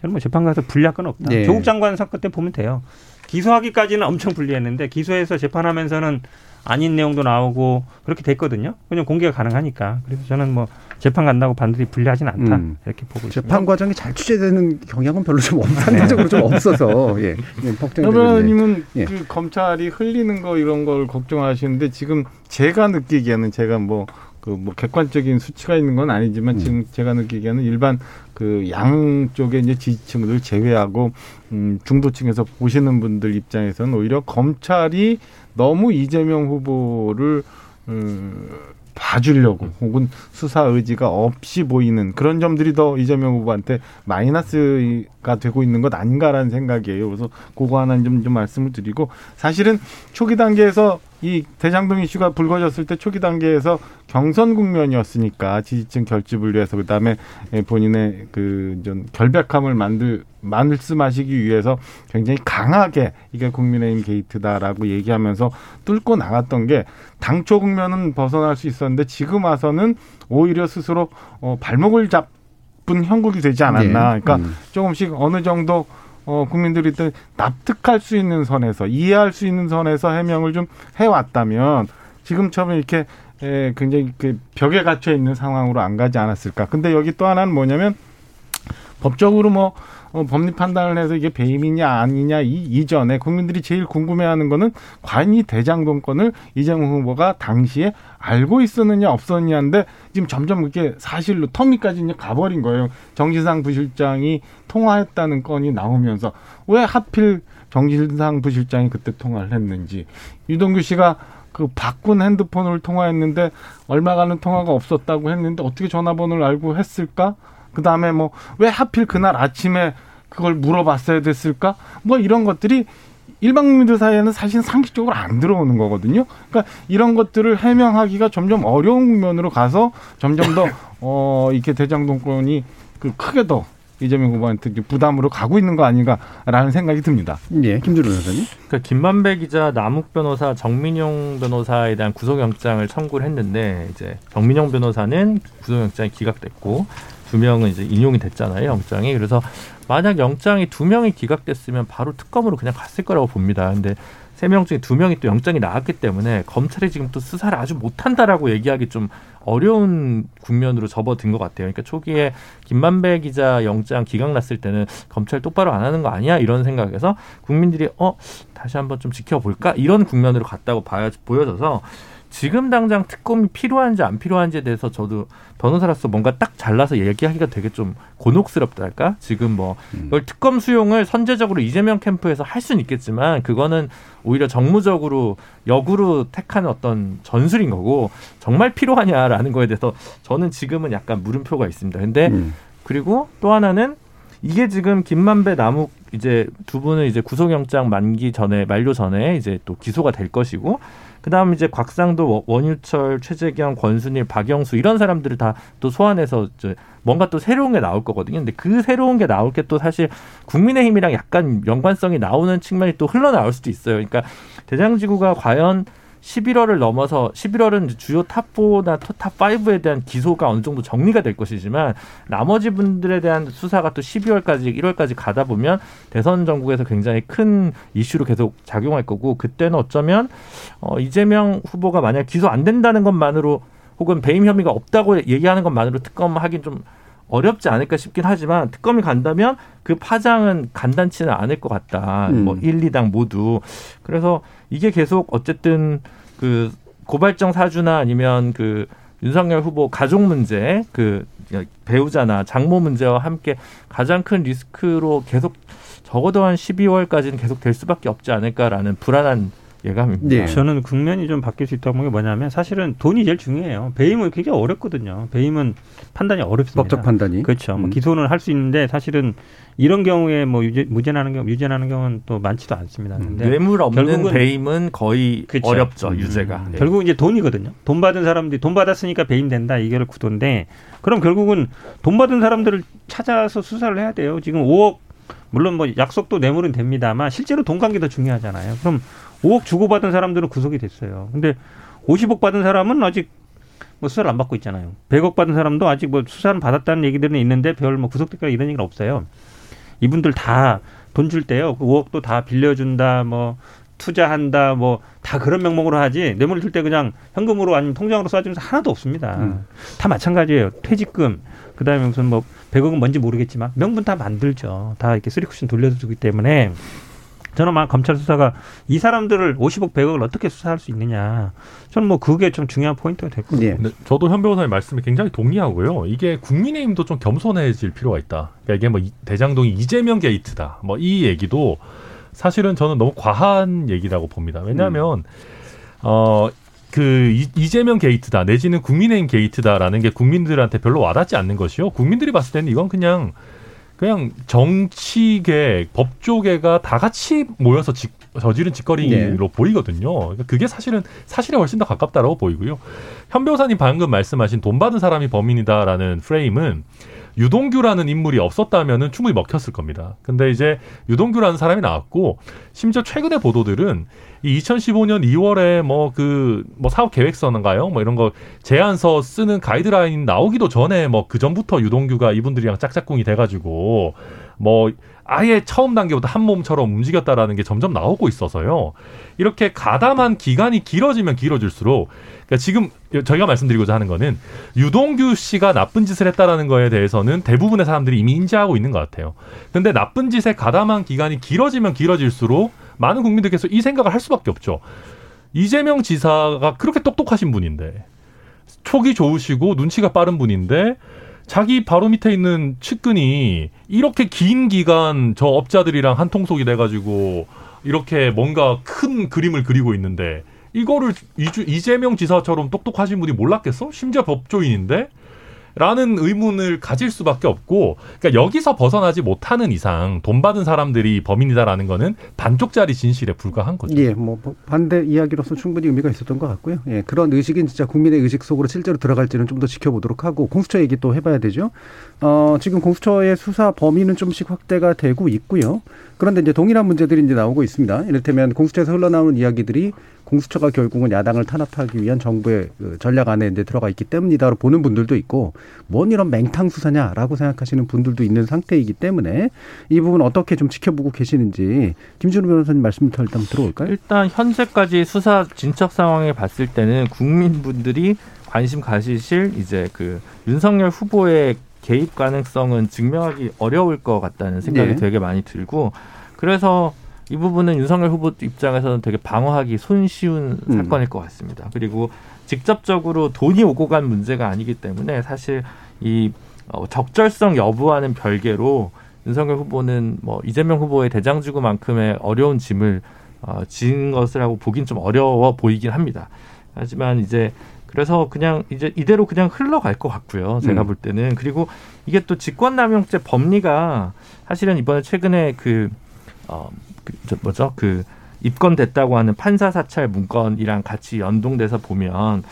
저는 뭐 재판 가서 불리할 건 없다. 네. 조국 장관 사건 때 보면 돼요. 기소하기까지는 엄청 불리했는데 기소해서 재판하면서는 아닌 내용도 나오고 그렇게 됐거든요. 그냥 공개가 가능하니까. 그래서 저는 뭐 재판 간다고 반드시 불리하진 않다. 음. 이렇게 보고 있습니다. 재판 과정이 잘 취재되는 경향은 별로 좀 없- 상대적으로 좀 없어서 예. 걱정이 되는데. 여배우님은 예. 그 검찰이 흘리는 거 이런 걸 걱정하시는데 지금 제가 느끼기에는 제가 뭐 그 뭐 객관적인 수치가 있는 건 아니지만 지금 제가 느끼기에는 일반 그 양쪽의 이제 지지층을 제외하고 음 중도층에서 보시는 분들 입장에서는 오히려 검찰이 너무 이재명 후보를 음 봐주려고 혹은 수사 의지가 없이 보이는 그런 점들이 더 이재명 후보한테 마이너스가 되고 있는 것 아닌가라는 생각이에요. 그래서 그거 하나 좀, 좀 말씀을 드리고 사실은 초기 단계에서 이 대장동 이슈가 불거졌을 때 초기 단계에서 경선 국면이었으니까 지지층 결집을 위해서 그다음에 본인의 그좀 결백함을 만들 말씀하시기 위해서 굉장히 강하게 이게 국민의힘 게이트다라고 얘기하면서 뚫고 나갔던 게 당초 국면은 벗어날 수 있었는데 지금 와서는 오히려 스스로 어 발목을 잡은 형국이 되지 않았나. 네. 그러니까 음. 조금씩 어느 정도 어, 국민들이 또 납득할 수 있는 선에서 이해할 수 있는 선에서 해명을 좀 해왔다면 지금처럼 이렇게 에, 굉장히 그 벽에 갇혀 있는 상황으로 안 가지 않았을까. 근데 여기 또 하나는 뭐냐면 법적으로 뭐 어, 법리 판단을 해서 이게 배임이냐 아니냐 이 이전에 국민들이 제일 궁금해하는 거는 과연 이 대장동권을 이재명 후보가 당시에 알고 있었느냐 없었느냐인데 지금 점점 그게 사실로 터미까지 이제 가버린 거예요. 정진상 부실장이 통화했다는 건이 나오면서 왜 하필 정진상 부실장이 그때 통화를 했는지 유동규 씨가 그 바꾼 핸드폰을 통화했는데 얼마 가는 통화가 없었다고 했는데 어떻게 전화번호를 알고 했을까? 그 다음에 뭐 왜 하필 그날 아침에 그걸 물어봤어야 됐을까? 뭐 이런 것들이 일반 국민들 사이에는 사실 상식적으로 안 들어오는 거거든요. 그러니까 이런 것들을 해명하기가 점점 어려운 국면으로 가서 점점 더 어, 이렇게 대장동권이 그 크게 더 이재명 후보한테 부담으로 가고 있는 거 아닌가라는 생각이 듭니다. 예, 김준호 변호사님. 그러니까 김만배 기자, 남욱 변호사, 정민용 변호사에 대한 구속영장을 청구를 했는데 이제 정민용 변호사는 구속영장이 기각됐고 두 명은 이제 인용이 됐잖아요 영장이 그래서 만약 영장이 두 명이 기각됐으면 바로 특검으로 그냥 갔을 거라고 봅니다. 근데 세 명 중에 두 명이 또 영장이 나왔기 때문에 검찰이 지금 또 수사를 아주 못한다라고 얘기하기 좀 어려운 국면으로 접어든 것 같아요. 그러니까 초기에 김만배 기자 영장 기각 났을 때는 검찰 똑바로 안 하는 거 아니야 이런 생각에서 국민들이 어 다시 한번 좀 지켜볼까 이런 국면으로 갔다고 봐야 보여져서 지금 당장 특검이 필요한지 안 필요한지에 대해서 저도 변호사로서 뭔가 딱 잘라서 얘기하기가 되게 좀 곤혹스럽달까? 지금 뭐 이걸 특검 수용을 선제적으로 이재명 캠프에서 할 수는 있겠지만 그거는 오히려 정무적으로 역으로 택하는 어떤 전술인 거고 정말 필요하냐라는 거에 대해서 저는 지금은 약간 물음표가 있습니다. 근데 음. 그리고 또 하나는 이게 지금 김만배 남욱 이제 두 분은 이제 구속영장 만기 전에 만료 전에 이제 또 기소가 될 것이고 그다음 이제 곽상도 원- 원유철 최재경 권순일 박영수 이런 사람들을 다 또 소환해서 뭔가 또 새로운 게 나올 거거든요. 근데 그 새로운 게 나올 게 또 사실 국민의힘이랑 약간 연관성이 나오는 측면이 또 흘러나올 수도 있어요. 그러니까 대장지구가 과연 11월을 넘어서 11월은 주요 탑4나 탑5에 대한 기소가 어느 정도 정리가 될 것이지만 나머지 분들에 대한 수사가 또 12월까지 1월까지 가다 보면 대선 정국에서 굉장히 큰 이슈로 계속 작용할 거고 그때는 어쩌면 어, 이재명 후보가 만약 기소 안 된다는 것만으로 혹은 배임 혐의가 없다고 얘기하는 것만으로 특검하긴 좀 어렵지 않을까 싶긴 하지만 특검이 간다면 그 파장은 간단치는 않을 것 같다. 음. 뭐 1, 2당 모두. 그래서 이게 계속 어쨌든 그 고발장 사주나 아니면 그 윤석열 후보 가족 문제 그 배우자나 장모 문제와 함께 가장 큰 리스크로 계속 적어도 한 12월까지는 계속 될 수밖에 없지 않을까라는 불안한 예감입니다. 네. 저는 국면이 좀 바뀔 수 있다고 보는 게 뭐냐면 사실은 돈이 제일 중요해요. 배임은 굉장히 어렵거든요. 배임은 판단이 어렵습니다. 법적 판단이. 그렇죠. 뭐 음. 기소는 할 수 있는데 사실은 이런 경우에 뭐 유죄, 무죄나는 경우, 유죄나는 경우는 또 많지도 않습니다. 근데 뇌물 없는 결국은- 배임은 거의 그쵸. 어렵죠 음. 유죄가. 네. 결국 이제 돈이거든요. 돈 받은 사람들이 돈 받았으니까 배임된다 이게 구도인데 그럼 결국은 돈 받은 사람들을 찾아서 수사를 해야 돼요. 지금 5억 물론 뭐 약속도 뇌물은 됩니다만 실제로 돈 관계 더 중요하잖아요. 그럼 5억 주고받은 사람들은 구속이 됐어요. 근데 50억 받은 사람은 아직 뭐 수사를 안 받고 있잖아요. 100억 받은 사람도 아직 뭐 수사를 받았다는 얘기들은 있는데 별 뭐 구속됐거나 이런 얘기는 없어요. 이분들 다 돈 줄 때요. 그 5억도 다 빌려준다, 뭐 투자한다, 뭐 다 그런 명목으로 하지 뇌물 줄 때 그냥 현금으로 아니면 통장으로 쏴주면서 하나도 없습니다. 음. 다 마찬가지예요. 퇴직금, 그다음에 무슨 뭐 100억은 뭔지 모르겠지만 명분 다 만들죠. 다 이렇게 쓰리쿠션 돌려주기 때문에 저는 막 검찰 수사가 이 사람들을 50억 100억을 어떻게 수사할 수 있느냐. 저는 뭐 그게 좀 중요한 포인트가 될것 같아요. 예. 근데 저도 현 변호사님 말씀에 굉장히 동의하고요. 이게 국민의힘도 좀 겸손해질 필요가 있다. 그러니까 이게 뭐 이- 대장동이 이재명 게이트다. 뭐 이 얘기도 사실은 저는 너무 과한 얘기라고 봅니다. 왜냐하면 어. 그 이- 이재명 게이트다 내지는 국민의힘 게이트다라는 게 국민들한테 별로 와닿지 않는 것이요. 국민들이 봤을 때는 이건 그냥 그냥 정치계, 법조계가 다 같이 모여서 직- 저지른 짓거리로 보이거든요. 그러니까 그게 사실은 사실에 훨씬 더 가깝다라고 보이고요. 현 변호사님 방금 말씀하신 돈 받은 사람이 범인이다라는 프레임은 유동규라는 인물이 없었다면은 충분히 먹혔을 겁니다. 근데 이제 유동규라는 사람이 나왔고 심지어 최근의 보도들은 이 2015년 2월에 뭐 그 뭐 사업 계획서인가요? 뭐 이런 거 제안서 쓰는 가이드라인 나오기도 전에 뭐 그 전부터 유동규가 이분들이랑 짝짝꿍이 돼가지고 뭐 아예 처음 단계부터 한 몸처럼 움직였다라는 게 점점 나오고 있어서요. 이렇게 가담한 기간이 길어지면 길어질수록 그러니까 지금 저희가 말씀드리고자 하는 거는 유동규 씨가 나쁜 짓을 했다라는 거에 대해서는 대부분의 사람들이 이미 인지하고 있는 것 같아요. 근데 나쁜 짓에 가담한 기간이 길어지면 길어질수록 많은 국민들께서 이 생각을 할 수밖에 없죠. 이재명 지사가 그렇게 똑똑하신 분인데 촉이 좋으시고 눈치가 빠른 분인데 자기 바로 밑에 있는 측근이 이렇게 긴 기간 저 업자들이랑 한통속이 돼가지고 이렇게 뭔가 큰 그림을 그리고 있는데 이거를 이재명 지사처럼 똑똑하신 분이 몰랐겠어? 심지어 법조인인데? 라는 의문을 가질 수밖에 없고, 그러니까 여기서 벗어나지 못하는 이상 돈 받은 사람들이 범인이다라는 거는 반쪽짜리 진실에 불과한 거죠. 예, 뭐 반대 이야기로서 충분히 의미가 있었던 것 같고요. 예, 그런 의식은 진짜 국민의 의식 속으로 실제로 들어갈지는 좀 더 지켜보도록 하고 공수처 얘기 또 해봐야 되죠. 어, 지금 공수처의 수사 범위는 좀씩 확대가 되고 있고요. 그런데 이제 동일한 문제들이 이제 나오고 있습니다. 이를테면 공수처에서 흘러나오는 이야기들이 공수처가 결국은 야당을 탄압하기 위한 정부의 그 전략 안에 이제 들어가 있기 때문이다로 보는 분들도 있고 뭔 이런 맹탕 수사냐라고 생각하시는 분들도 있는 상태이기 때문에 이 부분 어떻게 좀 지켜보고 계시는지 김준우 변호사님 말씀부터 일단 들어볼까요? 일단 현재까지 수사 진척 상황을 봤을 때는 국민분들이 관심 가지실 이제 그 윤석열 후보의 개입 가능성은 증명하기 어려울 것 같다는 생각이 네. 되게 많이 들고 그래서 이 부분은 윤석열 후보 입장에서는 되게 방어하기 손쉬운 음. 사건일 것 같습니다. 그리고 직접적으로 돈이 오고 간 문제가 아니기 때문에 사실 이 어, 적절성 여부와는 별개로 윤석열 후보는 뭐 이재명 후보의 대장주구만큼의 어려운 짐을 어, 지은 것을 하고 보긴 좀 어려워 보이긴 합니다. 하지만 이제 그래서 그냥 이제 이대로 그냥 흘러갈 것 같고요. 제가 음. 볼 때는 그리고 이게 또 직권남용죄 법리가 사실은 이번에 최근에 그 어, 뭐죠 그 입건됐다고 하는 판사 사찰 문건이랑 같이 연동돼서 보면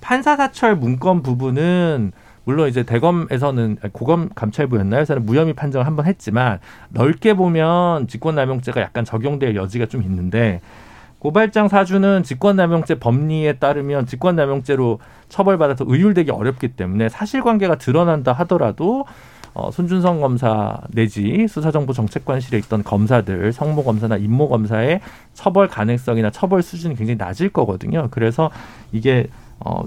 판사 사찰 문건 부분은 물론 이제 대검에서는 고검 감찰부였나요?에서는 무혐의 판정을 한번 했지만 넓게 보면 직권남용죄가 약간 적용될 여지가 좀 있는데 고발장 사주는 직권남용죄 법리에 따르면 직권남용죄로 처벌받아서 의율되기 어렵기 때문에 사실관계가 드러난다 하더라도 어, 손준성 검사 내지 수사정보 정책관실에 있던 검사들 성모 검사나 임모 검사의 처벌 가능성이나 처벌 수준이 굉장히 낮을 거거든요. 그래서 이게 어,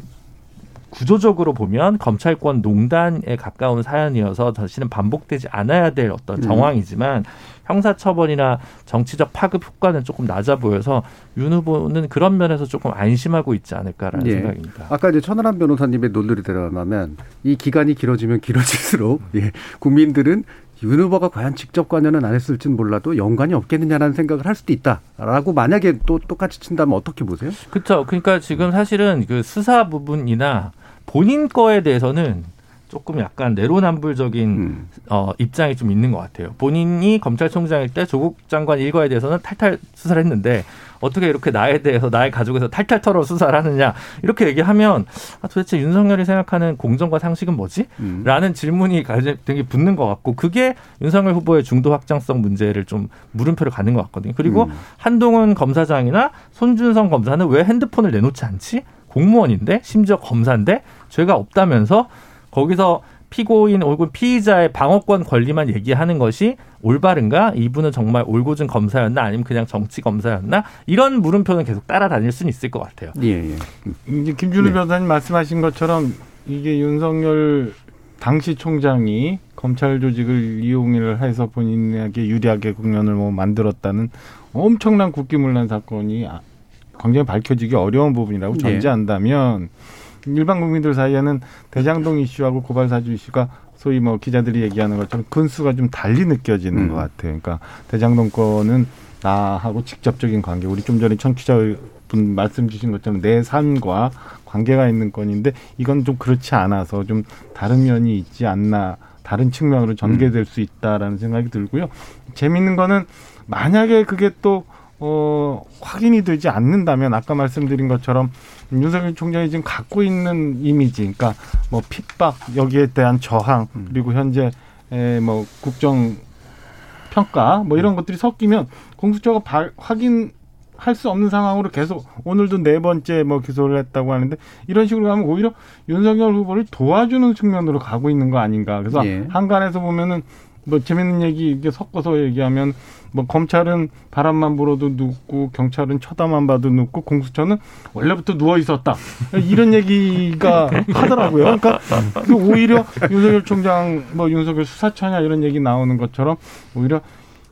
구조적으로 보면 검찰권 농단에 가까운 사연이어서 다시는 반복되지 않아야 될 어떤 음. 정황이지만 형사처벌이나 정치적 파급 효과는 조금 낮아 보여서 윤 후보는 그런 면에서 조금 안심하고 있지 않을까라는 예. 생각입니다. 아까 이제 천하람 변호사님의 논리를 들어가면 이 기간이 길어지면 길어질수록 예, 국민들은 윤 후보가 과연 직접 관여는 안 했을지는 몰라도 연관이 없겠느냐라는 생각을 할 수도 있다라고 만약에 또 똑같이 친다면 어떻게 보세요? 그렇죠. 그러니까 지금 사실은 그 수사 부분이나 본인 거에 대해서는 조금 약간 내로남불적인 음. 어, 입장이 좀 있는 것 같아요. 본인이 검찰총장일 때 조국 장관 일거에 대해서는 탈탈 수사를 했는데 어떻게 이렇게 나에 대해서 나의 가족에서 탈탈 털어 수사를 하느냐 이렇게 얘기하면 아, 도대체 윤석열이 생각하는 공정과 상식은 뭐지? 음. 라는 질문이 되게 붙는 것 같고 그게 윤석열 후보의 중도 확장성 문제를 좀 물음표를 가는 것 같거든요. 그리고 음. 한동훈 검사장이나 손준성 검사는 왜 핸드폰을 내놓지 않지? 공무원인데 심지어 검사인데 죄가 없다면서 거기서 피고인 혹은 피의자의 방어권 권리만 얘기하는 것이 올바른가? 이분은 정말 올곧은 검사였나? 아니면 그냥 정치 검사였나? 이런 물음표는 계속 따라다닐 수는 있을 것 같아요. 예, 예. 이제 김준우 네. 변호사님 말씀하신 것처럼 이게 윤석열 당시 총장이 검찰 조직을 이용을 해서 본인에게 유리하게 국면을 뭐 만들었다는 엄청난 국기문란 사건이 아- 굉장히 밝혀지기 어려운 부분이라고 예. 전제한다면 일반 국민들 사이에는 대장동 이슈하고 고발 사주 이슈가 소위 뭐 기자들이 얘기하는 것처럼 근수가 좀 달리 느껴지는 음. 것 같아요. 그러니까 대장동 건은 나하고 직접적인 관계. 우리 좀 전에 청취자분 말씀 주신 것처럼 내 삶과 관계가 있는 건인데 이건 좀 그렇지 않아서 좀 다른 면이 있지 않나. 다른 측면으로 전개될 수 있다라는 생각이 들고요. 재밌는 거는 만약에 그게 또 어, 확인이 되지 않는다면 아까 말씀드린 것처럼 윤석열 총장이 지금 갖고 있는 이미지, 그러니까 뭐 핍박 여기에 대한 저항 그리고 현재 에, 뭐 국정 평가 뭐 이런 것들이 섞이면 공수처가 발- 확인 할 수 없는 상황으로 계속 오늘도 네 번째 뭐 기소를 했다고 하는데 이런 식으로 가면 오히려 윤석열 후보를 도와주는 측면으로 가고 있는 거 아닌가. 그래서 예. 한간에서 보면은 뭐 재밌는 얘기 이게 섞어서 얘기하면 뭐 검찰은 바람만 불어도 눕고 경찰은 쳐다만 봐도 눕고 공수처는 원래부터 누워 있었다 이런 얘기가 하더라고요. 그러니까 그 오히려 윤석열 총장 뭐 윤석열 수사처냐 이런 얘기 나오는 것처럼 오히려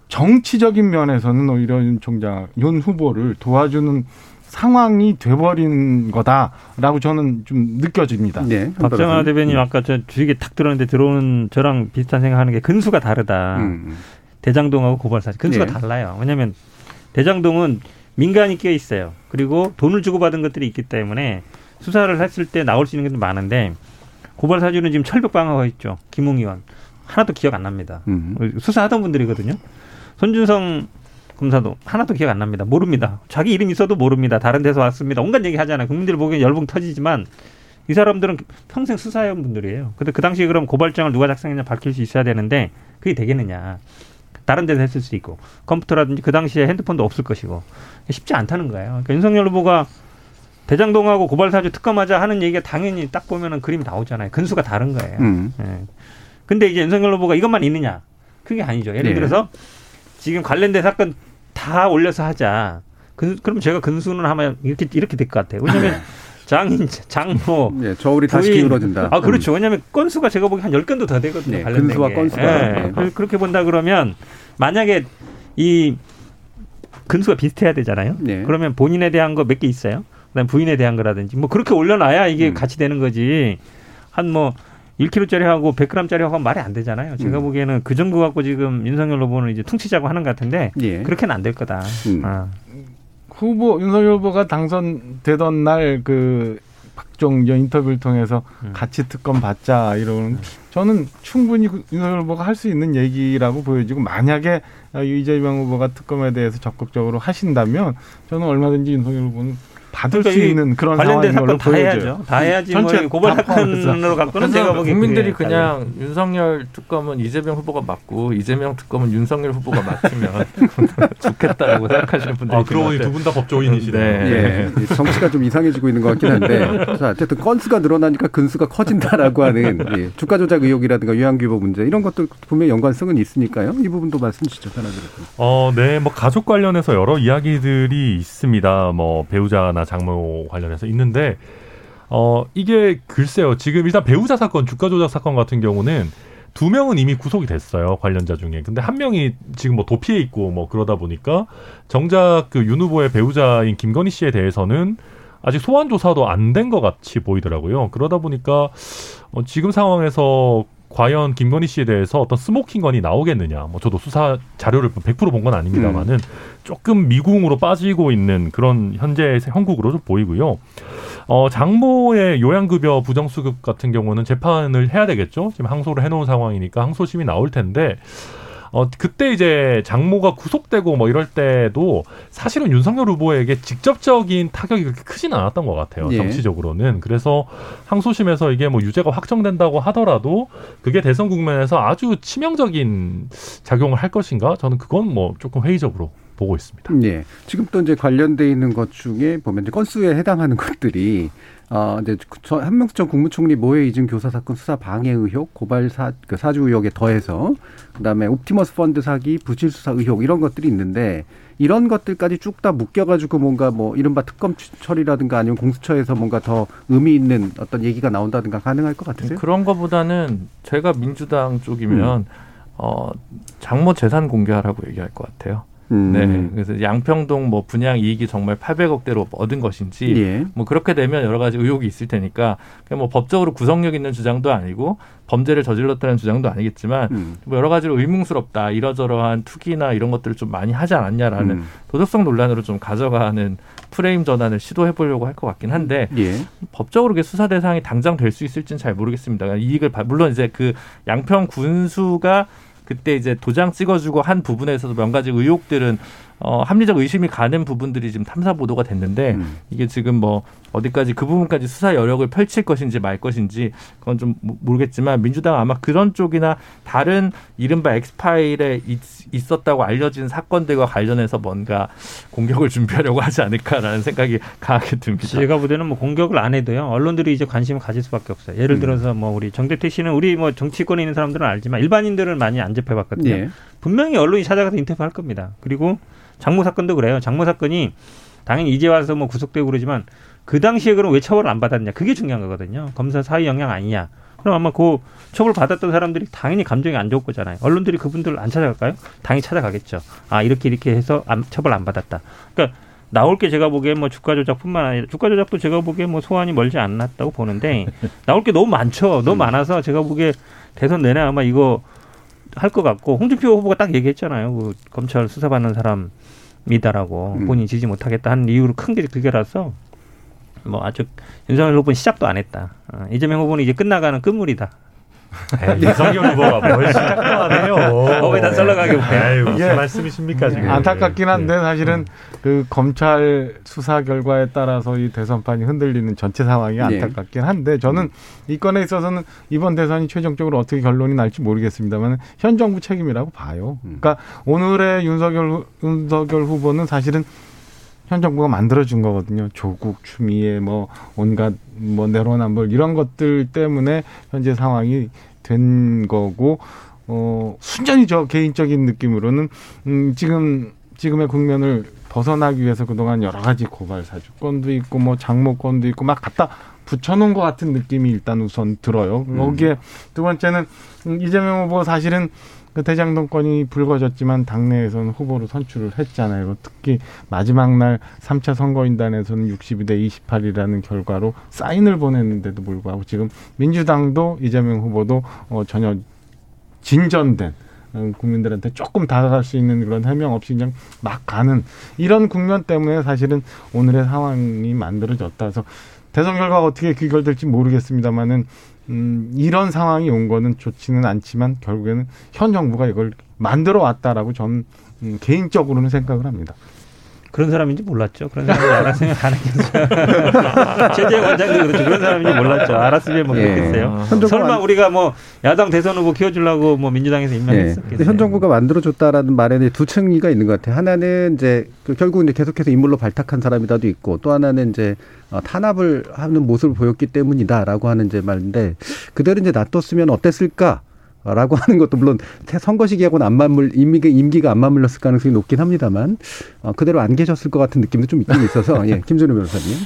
정치적인 면에서는 오히려 윤 총장 윤 후보를 도와주는 상황이 돼버린 거다라고 저는 좀 느껴집니다. 네. 박정아 대변인 아까 저 주식에 탁 들었는데 들어오는 저랑 비슷한 생각하는 게 근수가 다르다. 음. 대장동하고 고발사주 근수가 예. 달라요. 왜냐하면 대장동은 민간이 껴 있어요. 그리고 돈을 주고 받은 것들이 있기 때문에 수사를 했을 때 나올 수 있는 것도 많은데 고발사주는 지금 철벽 방어가 있죠. 김웅 의원 하나도 기억 안 납니다. 음. 수사하던 분들이거든요. 손준성 검사도 하나도 기억 안 납니다. 모릅니다. 자기 이름 있어도 모릅니다. 다른 데서 왔습니다. 온갖 얘기 하잖아요. 국민들 보기엔 열붕 터지지만 이 사람들은 평생 수사해온 분들이에요. 근데 그 당시에 그럼 고발장을 누가 작성했냐 밝힐 수 있어야 되는데 그게 되겠느냐. 다른 데서 했을 수 있고 컴퓨터라든지 그 당시에 핸드폰도 없을 것이고 쉽지 않다는 거예요. 그러니까 윤석열 후보가 대장동하고 고발사주 특검하자 하는 얘기가 당연히 딱 보면은 그림이 나오잖아요. 근수가 다른 거예요. 음. 예. 근데 이제 윤석열 후보가 이것만 있느냐? 그게 아니죠. 예를 네. 들어서 지금 관련된 사건 다 올려서 하자. 근, 그럼 제가 근수는 하면 이렇게 이렇게 될 것 같아요. 왜냐하면 장인, 장모, 예, 저울이 다시. 기울어진다. 아 그렇죠. 왜냐하면 건수가 제가 보기 한 열 건도 더 되거든요. 네, 관련된 근수와 게. 건수가. 예. 네. 그- 그렇게 본다 그러면 만약에 이 근수가 비슷해야 되잖아요. 네. 그러면 본인에 대한 거 몇 개 있어요. 그다음 부인에 대한 거라든지 뭐 그렇게 올려놔야 이게 음. 같이 되는 거지. 한뭐 1kg짜리 하고 100g짜리 하고 말이 안 되잖아요. 제가 음. 보기에는 그 정도 갖고 지금 윤석열 후보는 이제 퉁치자고 하는 것 같은데 예. 그렇게는 안 될 거다. 음. 아. 후보 윤석열 후보가 당선되던 날 그 박종 전 인터뷰를 통해서 음. 같이 특검 받자 이러는 저는 충분히 그 윤석열 후보가 할 수 있는 얘기라고 보여지고 만약에 이재명 후보가 특검에 대해서 적극적으로 하신다면 저는 얼마든지 윤석열 후보는 받을 그러니까 수이 있는 그런 관련된 사건 다. 해야죠. 다 해야지 뭐 전체 고발 다 포함해서. 사건으로 갖고는 제가 보기엔 국민들이 그냥 윤석열 특검은 이재명 후보가 맞고 이재명 특검은 윤석열 후보가 맡으면 좋겠다라고 생각하시는 분들이 아, 그러고 것 보니. 두 분 다 법조인이시네. 네. 예, 이 정치가 좀 이상해지고 있는 것 같긴 한데, 자, 어쨌든 건수가 늘어나니까 근수가 커진다라고 하는 예, 주가 조작 의혹이라든가 유한규보 문제 이런 것들 분명 히 연관성은 있으니까요. 이 부분도 말씀 주시죠, 편하게. 어, 네, 뭐 가족 관련해서 여러 이야기들이 있습니다. 뭐 배우자나 장모 관련해서 있는데, 어, 이게 글쎄요. 지금 일단 배우자 사건, 주가 조작 사건 같은 경우는 두 명은 이미 구속이 됐어요. 관련자 중에. 근데 한 명이 지금 뭐 도피해 있고 뭐 그러다 보니까 정작 그 윤 후보의 배우자인 김건희 씨에 대해서는 아직 소환 조사도 안 된 것 같이 보이더라고요. 그러다 보니까 어, 지금 상황에서 과연 김건희 씨에 대해서 어떤 스모킹건이 나오겠느냐. 뭐 저도 수사 자료를 100%본 건 아닙니다만은 조금 미궁으로 빠지고 있는 그런 현재 형국으로 좀 보이고요. 어, 장모의 요양급여 부정수급 같은 경우는 재판을 해야 되겠죠. 지금 항소를 해놓은 상황이니까 항소심이 나올 텐데, 어, 그때 이제 장모가 구속되고 뭐 이럴 때도 사실은 윤석열 후보에게 직접적인 타격이 그렇게 크진 않았던 것 같아요. 예. 정치적으로는. 그래서 항소심에서 이게 뭐 유죄가 확정된다고 하더라도 그게 대선 국면에서 아주 치명적인 작용을 할 것인가? 저는 그건 뭐 조금 회의적으로 보고 있습니다. 예. 지금 또 이제 관련돼 있는 것 중에 보면 이제 건수에 해당하는 것들이 어 이제 저- 한명수 전 국무총리 모해 이중 교사 사건 수사 방해 의혹, 고발 사, 그 사주 의혹에 더해서 그다음에 옵티머스 펀드 사기, 부실 수사 의혹 이런 것들이 있는데 이런 것들까지 쭉 다 묶여가지고 뭔가 뭐 이른바 특검 처리라든가 아니면 공수처에서 뭔가 더 의미 있는 어떤 얘기가 나온다든가 가능할 것 같으세요? 그런 거보다는 제가 민주당 쪽이면 어 장모 재산 공개하라고 얘기할 것 같아요. 음. 네. 그래서 양평동 뭐 분양 이익이 정말 800억대로 얻은 것인지 예. 뭐 그렇게 되면 여러 가지 의혹이 있을 테니까 그냥 뭐 법적으로 구속력 있는 주장도 아니고 범죄를 저질렀다는 주장도 아니겠지만 음. 뭐 여러 가지로 의문스럽다 이러저러한 투기나 이런 것들을 좀 많이 하지 않았냐라는 음. 도덕성 논란으로 좀 가져가는 프레임 전환을 시도해 보려고 할 것 같긴 한데 예. 법적으로 수사 대상이 당장 될 수 있을지는 잘 모르겠습니다. 이익을 바- 물론 이제 그 양평 군수가 그때 이제 도장 찍어주고 한 부분에 있어서 몇 가지 의혹들은 어, 합리적 의심이 가는 부분들이 지금 탐사 보도가 됐는데 음. 이게 지금 뭐 어디까지 그 부분까지 수사 여력을 펼칠 것인지 말 것인지 그건 좀 모- 모르겠지만 민주당 아마 그런 쪽이나 다른 이른바 엑스파일에 있, 있었다고 알려진 사건들과 관련해서 뭔가 공격을 준비하려고 하지 않을까라는 생각이 강하게 듭니다. 제가 보기에는 뭐 공격을 안 해도요 언론들이 이제 관심을 가질 수밖에 없어요. 예를 들어서 뭐 우리 정대택 씨는 우리 뭐 정치권에 있는 사람들은 알지만 일반인들을 많이 안 접해봤거든요. 예. 분명히 언론이 찾아가서 인터뷰할 겁니다. 그리고 장모 사건도 그래요. 장모 사건이 당연히 이제 와서 뭐 구속되고 그러지만 그 당시에 그럼 왜 처벌을 안 받았냐 그게 중요한 거거든요. 검사 사회 영향 아니냐. 그럼 아마 그 처벌 받았던 사람들이 당연히 감정이 안 좋을 거잖아요. 언론들이 그분들 안 찾아갈까요? 당연히 찾아가겠죠. 아 이렇게 이렇게 해서 안, 처벌 안 받았다. 그러니까 나올 게 제가 보기엔 뭐 주가 조작뿐만 아니라 주가 조작도 제가 보기엔 뭐 소환이 멀지 않았다고 보는데 나올 게 너무 많죠. 너무 많아서 제가 보기에 대선 내내 아마 이거 할 것 같고 홍준표 후보가 딱 얘기했잖아요. 그 검찰 수사받는 사람이다라고 음. 본인이 지지 못하겠다 하는 이유로 큰 게 그게라서 뭐 아직 윤석열 후보는 시작도 안 했다. 어, 이재명 후보는 이제 끝나가는 끝물이다. 에이, 윤석열 후보가 뭘 시작도 안 해요. 어, 왜다 썰러가게 보여요? 아유, 무슨 이게 말씀이십니까 지금? 안타깝긴 한데 예. 사실은 그 검찰 수사 결과에 따라서 이 대선판이 흔들리는 전체 상황이 네. 안타깝긴 한데 저는 이 건에 있어서는 이번 대선이 최종적으로 어떻게 결론이 날지 모르겠습니다만 현 정부 책임이라고 봐요. 그러니까 오늘의 윤석열 후- 윤석열 후보는 사실은 현 정부가 만들어준 거거든요. 조국, 추미애, 뭐 온갖 뭐 내로남불 이런 것들 때문에 현재 상황이 된 거고 어 순전히 저 개인적인 느낌으로는 음 지금 지금의 국면을 벗어나기 위해서 그동안 여러 가지 고발 사주권도 있고 뭐 장모권도 있고 막 갖다 붙여놓은 것 같은 느낌이 일단 우선 들어요. 거기에 두 번째는 음, 이재명 후보 사실은 그 대장동권이 불거졌지만 당내에서는 후보로 선출을 했잖아요. 특히 마지막 날 3차 선거인단에서는 62대 28이라는 결과로 사인을 보냈는데도 불구하고 지금 민주당도 이재명 후보도 어, 전혀 진전된 어, 국민들한테 조금 다가갈 수 있는 그런 해명 없이 그냥 막 가는 이런 국면 때문에 사실은 오늘의 상황이 만들어졌다. 그래서 대선 결과가 어떻게 귀결될지 모르겠습니다만은 음, 이런 상황이 온 거는 좋지는 않지만 결국에는 현 정부가 이걸 만들어 왔다라고 저는 음, 개인적으로는 생각을 합니다. 그런 사람인지 몰랐죠. 그런 사람인지 알았으면 안 했겠어요. 최재 원장도 그렇죠. 그런 사람인지 몰랐죠. 알았으면 뭐 예. 그랬겠어요. 현 정부가 설마 만- 우리가 뭐 야당 대선 후보 키워주려고 뭐 민주당에서 예. 임명했었겠어요. 근데 현 정부가 만들어줬다라는 말에는 두 층이가 있는 것 같아요. 하나는 이제 그 결국 이제 계속해서 인물로 발탁한 사람이다도 있고 또 하나는 이제 어, 탄압을 하는 모습을 보였기 때문이다라고 하는 이제 말인데 그대로 이제 놔뒀으면 어땠을까? 라고 하는 것도 물론 태- 선거 시기하고는 안 맞물 임기가 임기가 안 맞물렸을 가능성이 높긴 합니다만 어, 그대로 안 계셨을 것 같은 느낌도 좀 있긴 있어서 예, 김준호 변호사님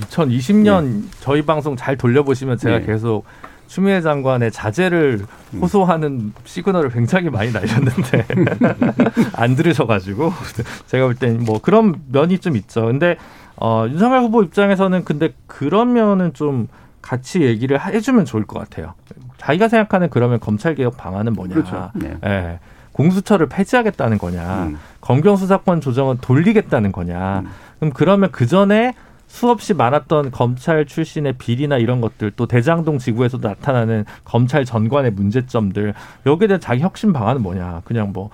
2020년 저희 방송 잘 돌려보시면 제가 예. 계속 추미애 장관의 자제를 호소하는 시그널을 굉장히 많이 날렸는데 안 들으셔가지고 제가 볼땐뭐 그런 면이 좀 있죠. 근데 어, 윤석열 후보 입장에서는 근데 그러면은 좀 같이 얘기를 해주면 좋을 것 같아요. 자기가 생각하는 그러면 검찰 개혁 방안은 뭐냐? 그렇죠. 네. 예. 공수처를 폐지하겠다는 거냐? 음. 검경 수사권 조정은 돌리겠다는 거냐? 음. 그럼 그러면 그 전에 수없이 많았던 검찰 출신의 비리나 이런 것들 또 대장동 지구에서도 나타나는 검찰 전관의 문제점들 여기에 대한 자기 혁신 방안은 뭐냐? 그냥 뭐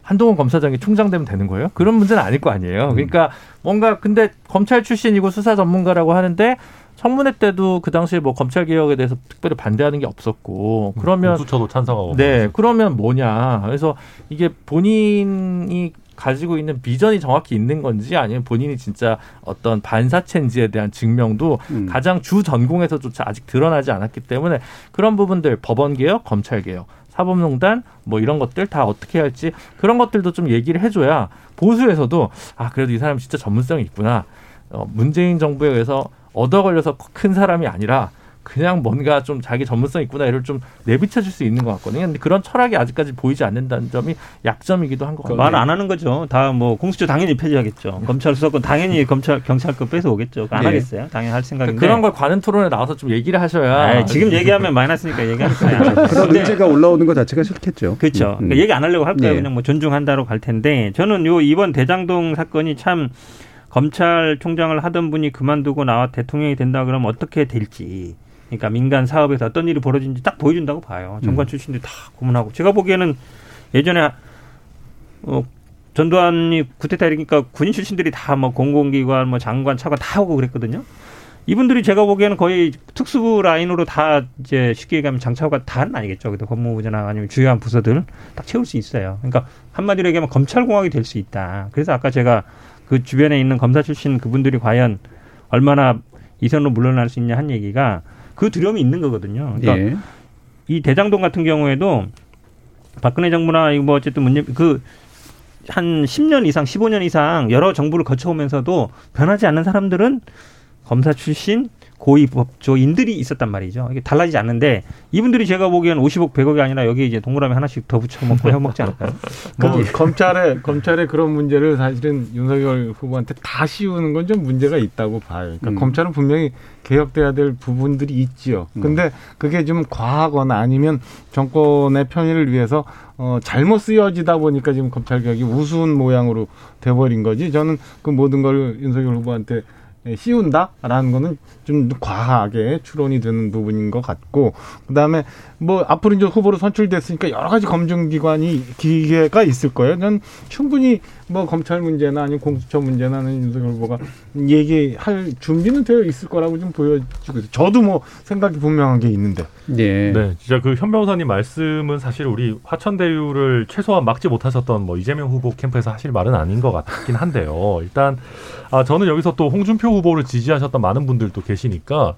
한동훈 검사장이 총장 되면 되는 거예요? 그런 문제는 아닐 거 아니에요. 그러니까 뭔가 근데 검찰 출신이고 수사 전문가라고 하는데 청문회 때도 그 당시에 뭐 검찰 개혁에 대해서 특별히 반대하는 게 없었고 그러면 공수처도 찬성하고. 네, 그러면 뭐냐. 그래서 이게 본인이 가지고 있는 비전이 정확히 있는 건지 아니면 본인이 진짜 어떤 반사체인지에 대한 증명도 음. 가장 주 전공에서조차 아직 드러나지 않았기 때문에 그런 부분들 법원 개혁, 검찰 개혁 사법농단 뭐 이런 것들 다 어떻게 할지 그런 것들도 좀 얘기를 해줘야 보수에서도 아 그래도 이 사람 진짜 전문성이 있구나. 어, 문재인 정부에 의해서 얻어 걸려서 큰 사람이 아니라 그냥 뭔가 좀 자기 전문성 있구나 이를 좀 내비쳐줄 수 있는 것 같거든요. 근데 그런 철학이 아직까지 보이지 않는다는 점이 약점이기도 한 것 같아요. 말 안 하는 거죠. 다 뭐 공수처 당연히 폐지하겠죠. 검찰 수사권 당연히 검찰 경찰권 뺏어오겠죠. 안 네. 하겠어요. 당연히 할 생각인데. 그런 걸 관훈 토론에 나와서 좀 얘기를 하셔야 아이, 지금 얘기하면 마이너스니까 얘기하는 거야. 그런 의제가 올라오는 것 자체가 싫겠죠. 그렇죠. 음. 그러니까 얘기 안 하려고 할 거예요. 네. 그냥 뭐 존중한다로 갈 텐데 저는 요 이번 대장동 사건이 참 검찰총장을 하던 분이 그만두고 나와 대통령이 된다 그러면 어떻게 될지. 그러니까 민간 사업에서 어떤 일이 벌어진지 딱 보여준다고 봐요. 정관 출신들이 다 고문하고 제가 보기에는 예전에 어, 전두환이 구태타 일으키니까 군인 출신들이 다 뭐 공공기관, 뭐 장관, 차관 다 오고 그랬거든요. 이분들이 제가 보기에는 거의 특수부 라인으로 다 이제 쉽게 얘기하면 장차관 다는 아니겠죠. 그래도 법무부나 아니면 주요한 부서들 딱 채울 수 있어요. 그러니까 한마디로 얘기하면 검찰공학이 될 수 있다. 그래서 아까 제가 그 주변에 있는 검사 출신 그분들이 과연 얼마나 이선으로 물러날 수 있냐 한 얘기가 그 두려움이 있는 거거든요. 그러니까 예. 이 대장동 같은 경우에도 박근혜 정부나 이거 뭐 어쨌든 문제 그한 10년 이상, 15년 이상 여러 정부를 거쳐오면서도 변하지 않는 사람들은 검사 출신 고위 법조인들이 있었단 말이죠. 이게 달라지지 않는데 이분들이 제가 보기에는 50억, 100억이 아니라 여기 이제 동그라미 하나씩 더 붙여 먹고 해 먹지 않을까요? 그뭐 검찰의 검찰의 그런 문제를 사실은 윤석열 후보한테 다 씌우는 건 좀 문제가 있다고 봐요. 그러니까 음. 검찰은 분명히 개혁돼야 될 부분들이 있지요. 음. 근데 그게 좀 과하거나 아니면 정권의 편의를 위해서 어, 잘못 쓰여지다 보니까 지금 검찰 개혁이 우스운 모양으로 돼버린 거지. 저는 그 모든 걸 윤석열 후보한테 예, 씌운다라는 거는 좀 과하게 추론이 되는 부분인 것 같고 그다음에 뭐 앞으로 이제 후보로 선출됐으니까 여러 가지 검증 기관이 기계가 있을 거예요. 전 충분히 뭐 검찰 문제나 아니면 공수처 문제나 는 윤석열 후보가 얘기할 준비는 되어 있을 거라고 좀 보여지고 있어요. 저도 뭐 생각이 분명한 게 있는데. 예. 네, 진짜 그 현 변호사님 말씀은 사실 우리 화천대유를 최소한 막지 못하셨던 뭐 이재명 후보 캠프에서 하실 말은 아닌 것 같긴 한데요. 일단 아 저는 여기서 또 홍준표 후보를 지지하셨던 많은 분들도 계시 니까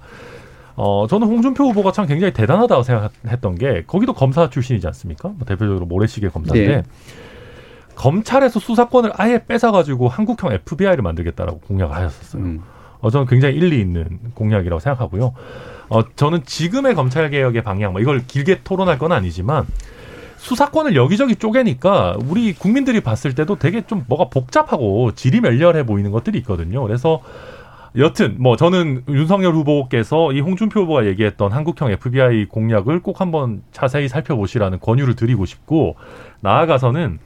어 저는 홍준표 후보가 참 굉장히 대단하다고 생각했던 게 거기도 검사 출신이지 않습니까? 뭐 대표적으로 모래시계 검사인데 네. 검찰에서 수사권을 아예 뺏어가지고 한국형 FBI를 만들겠다라고 공약을 하셨었어요. 음. 어, 저는 굉장히 일리 있는 공약이라고 생각하고요. 어, 저는 지금의 검찰 개혁의 방향, 뭐 이걸 길게 토론할 건 아니지만 수사권을 여기저기 쪼개니까 우리 국민들이 봤을 때도 되게 좀 뭐가 복잡하고 질이 멸렬해 보이는 것들이 있거든요. 그래서 여튼 뭐 저는 윤석열 후보께서 이 홍준표 후보가 얘기했던 한국형 FBI 공약을 꼭 한번 자세히 살펴보시라는 권유를 드리고 싶고 나아가서는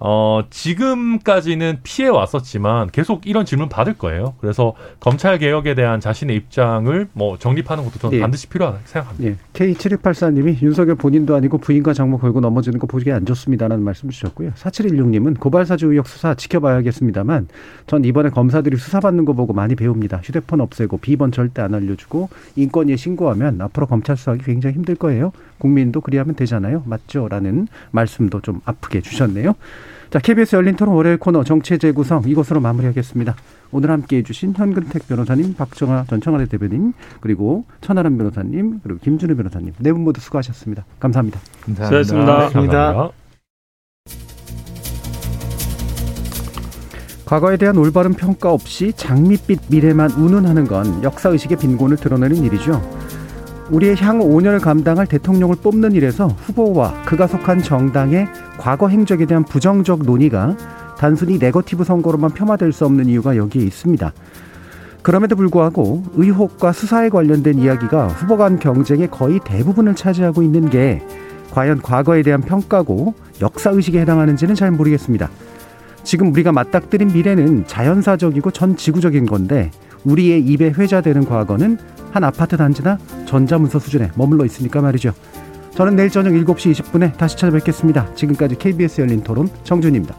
어, 지금까지는 피해 왔었지만 계속 이런 질문 받을 거예요. 그래서 검찰 개혁에 대한 자신의 입장을 뭐 정립하는 것도 저는 예. 반드시 필요하다 생각합니다. 예. K7284님이 윤석열 본인도 아니고 부인과 장모 걸고 넘어지는 거 보기 안 좋습니다라는 말씀 주셨고요. 4716님은 고발사주 의혹 수사 지켜봐야겠습니다만 전 이번에 검사들이 수사받는 거 보고 많이 배웁니다. 휴대폰 없애고 비번 절대 안 알려주고 인권위에 신고하면 앞으로 검찰 수사하기 굉장히 힘들 거예요. 국민도 그리하면 되잖아요. 맞죠? 라는 말씀도 좀 아프게 주셨네요. 자, KBS 열린 토론 월요일 코너 정치 재구성 이것으로 마무리하겠습니다. 오늘 함께 해 주신 현근택 변호사님, 박정아 전 청와대 대변인, 그리고 천하람 변호사님, 그리고 김준우 변호사님 네 분 모두 수고하셨습니다. 감사합니다. 수고하셨습니다. 감사합니다. 과거에 대한 올바른 평가 없이 장밋빛 미래만 운운하는 건 역사의식의 빈곤을 드러내는 일이죠. 우리의 향후 5년을 감당할 대통령을 뽑는 일에서 후보와 그가 속한 정당의 과거 행적에 대한 부정적 논의가 단순히 네거티브 선거로만 폄하될 수 없는 이유가 여기에 있습니다. 그럼에도 불구하고 의혹과 수사에 관련된 이야기가 후보 간 경쟁의 거의 대부분을 차지하고 있는 게 과연 과거에 대한 평가고 역사의식에 해당하는지는 잘 모르겠습니다. 지금 우리가 맞닥뜨린 미래는 자연사적이고 전 지구적인 건데 우리의 입에 회자되는 과거는 한 아파트 단지나 전자문서 수준에 머물러 있으니까 말이죠. 저는 내일 저녁 7시 20분에 다시 찾아뵙겠습니다. 지금까지 KBS 열린 토론 정준입니다.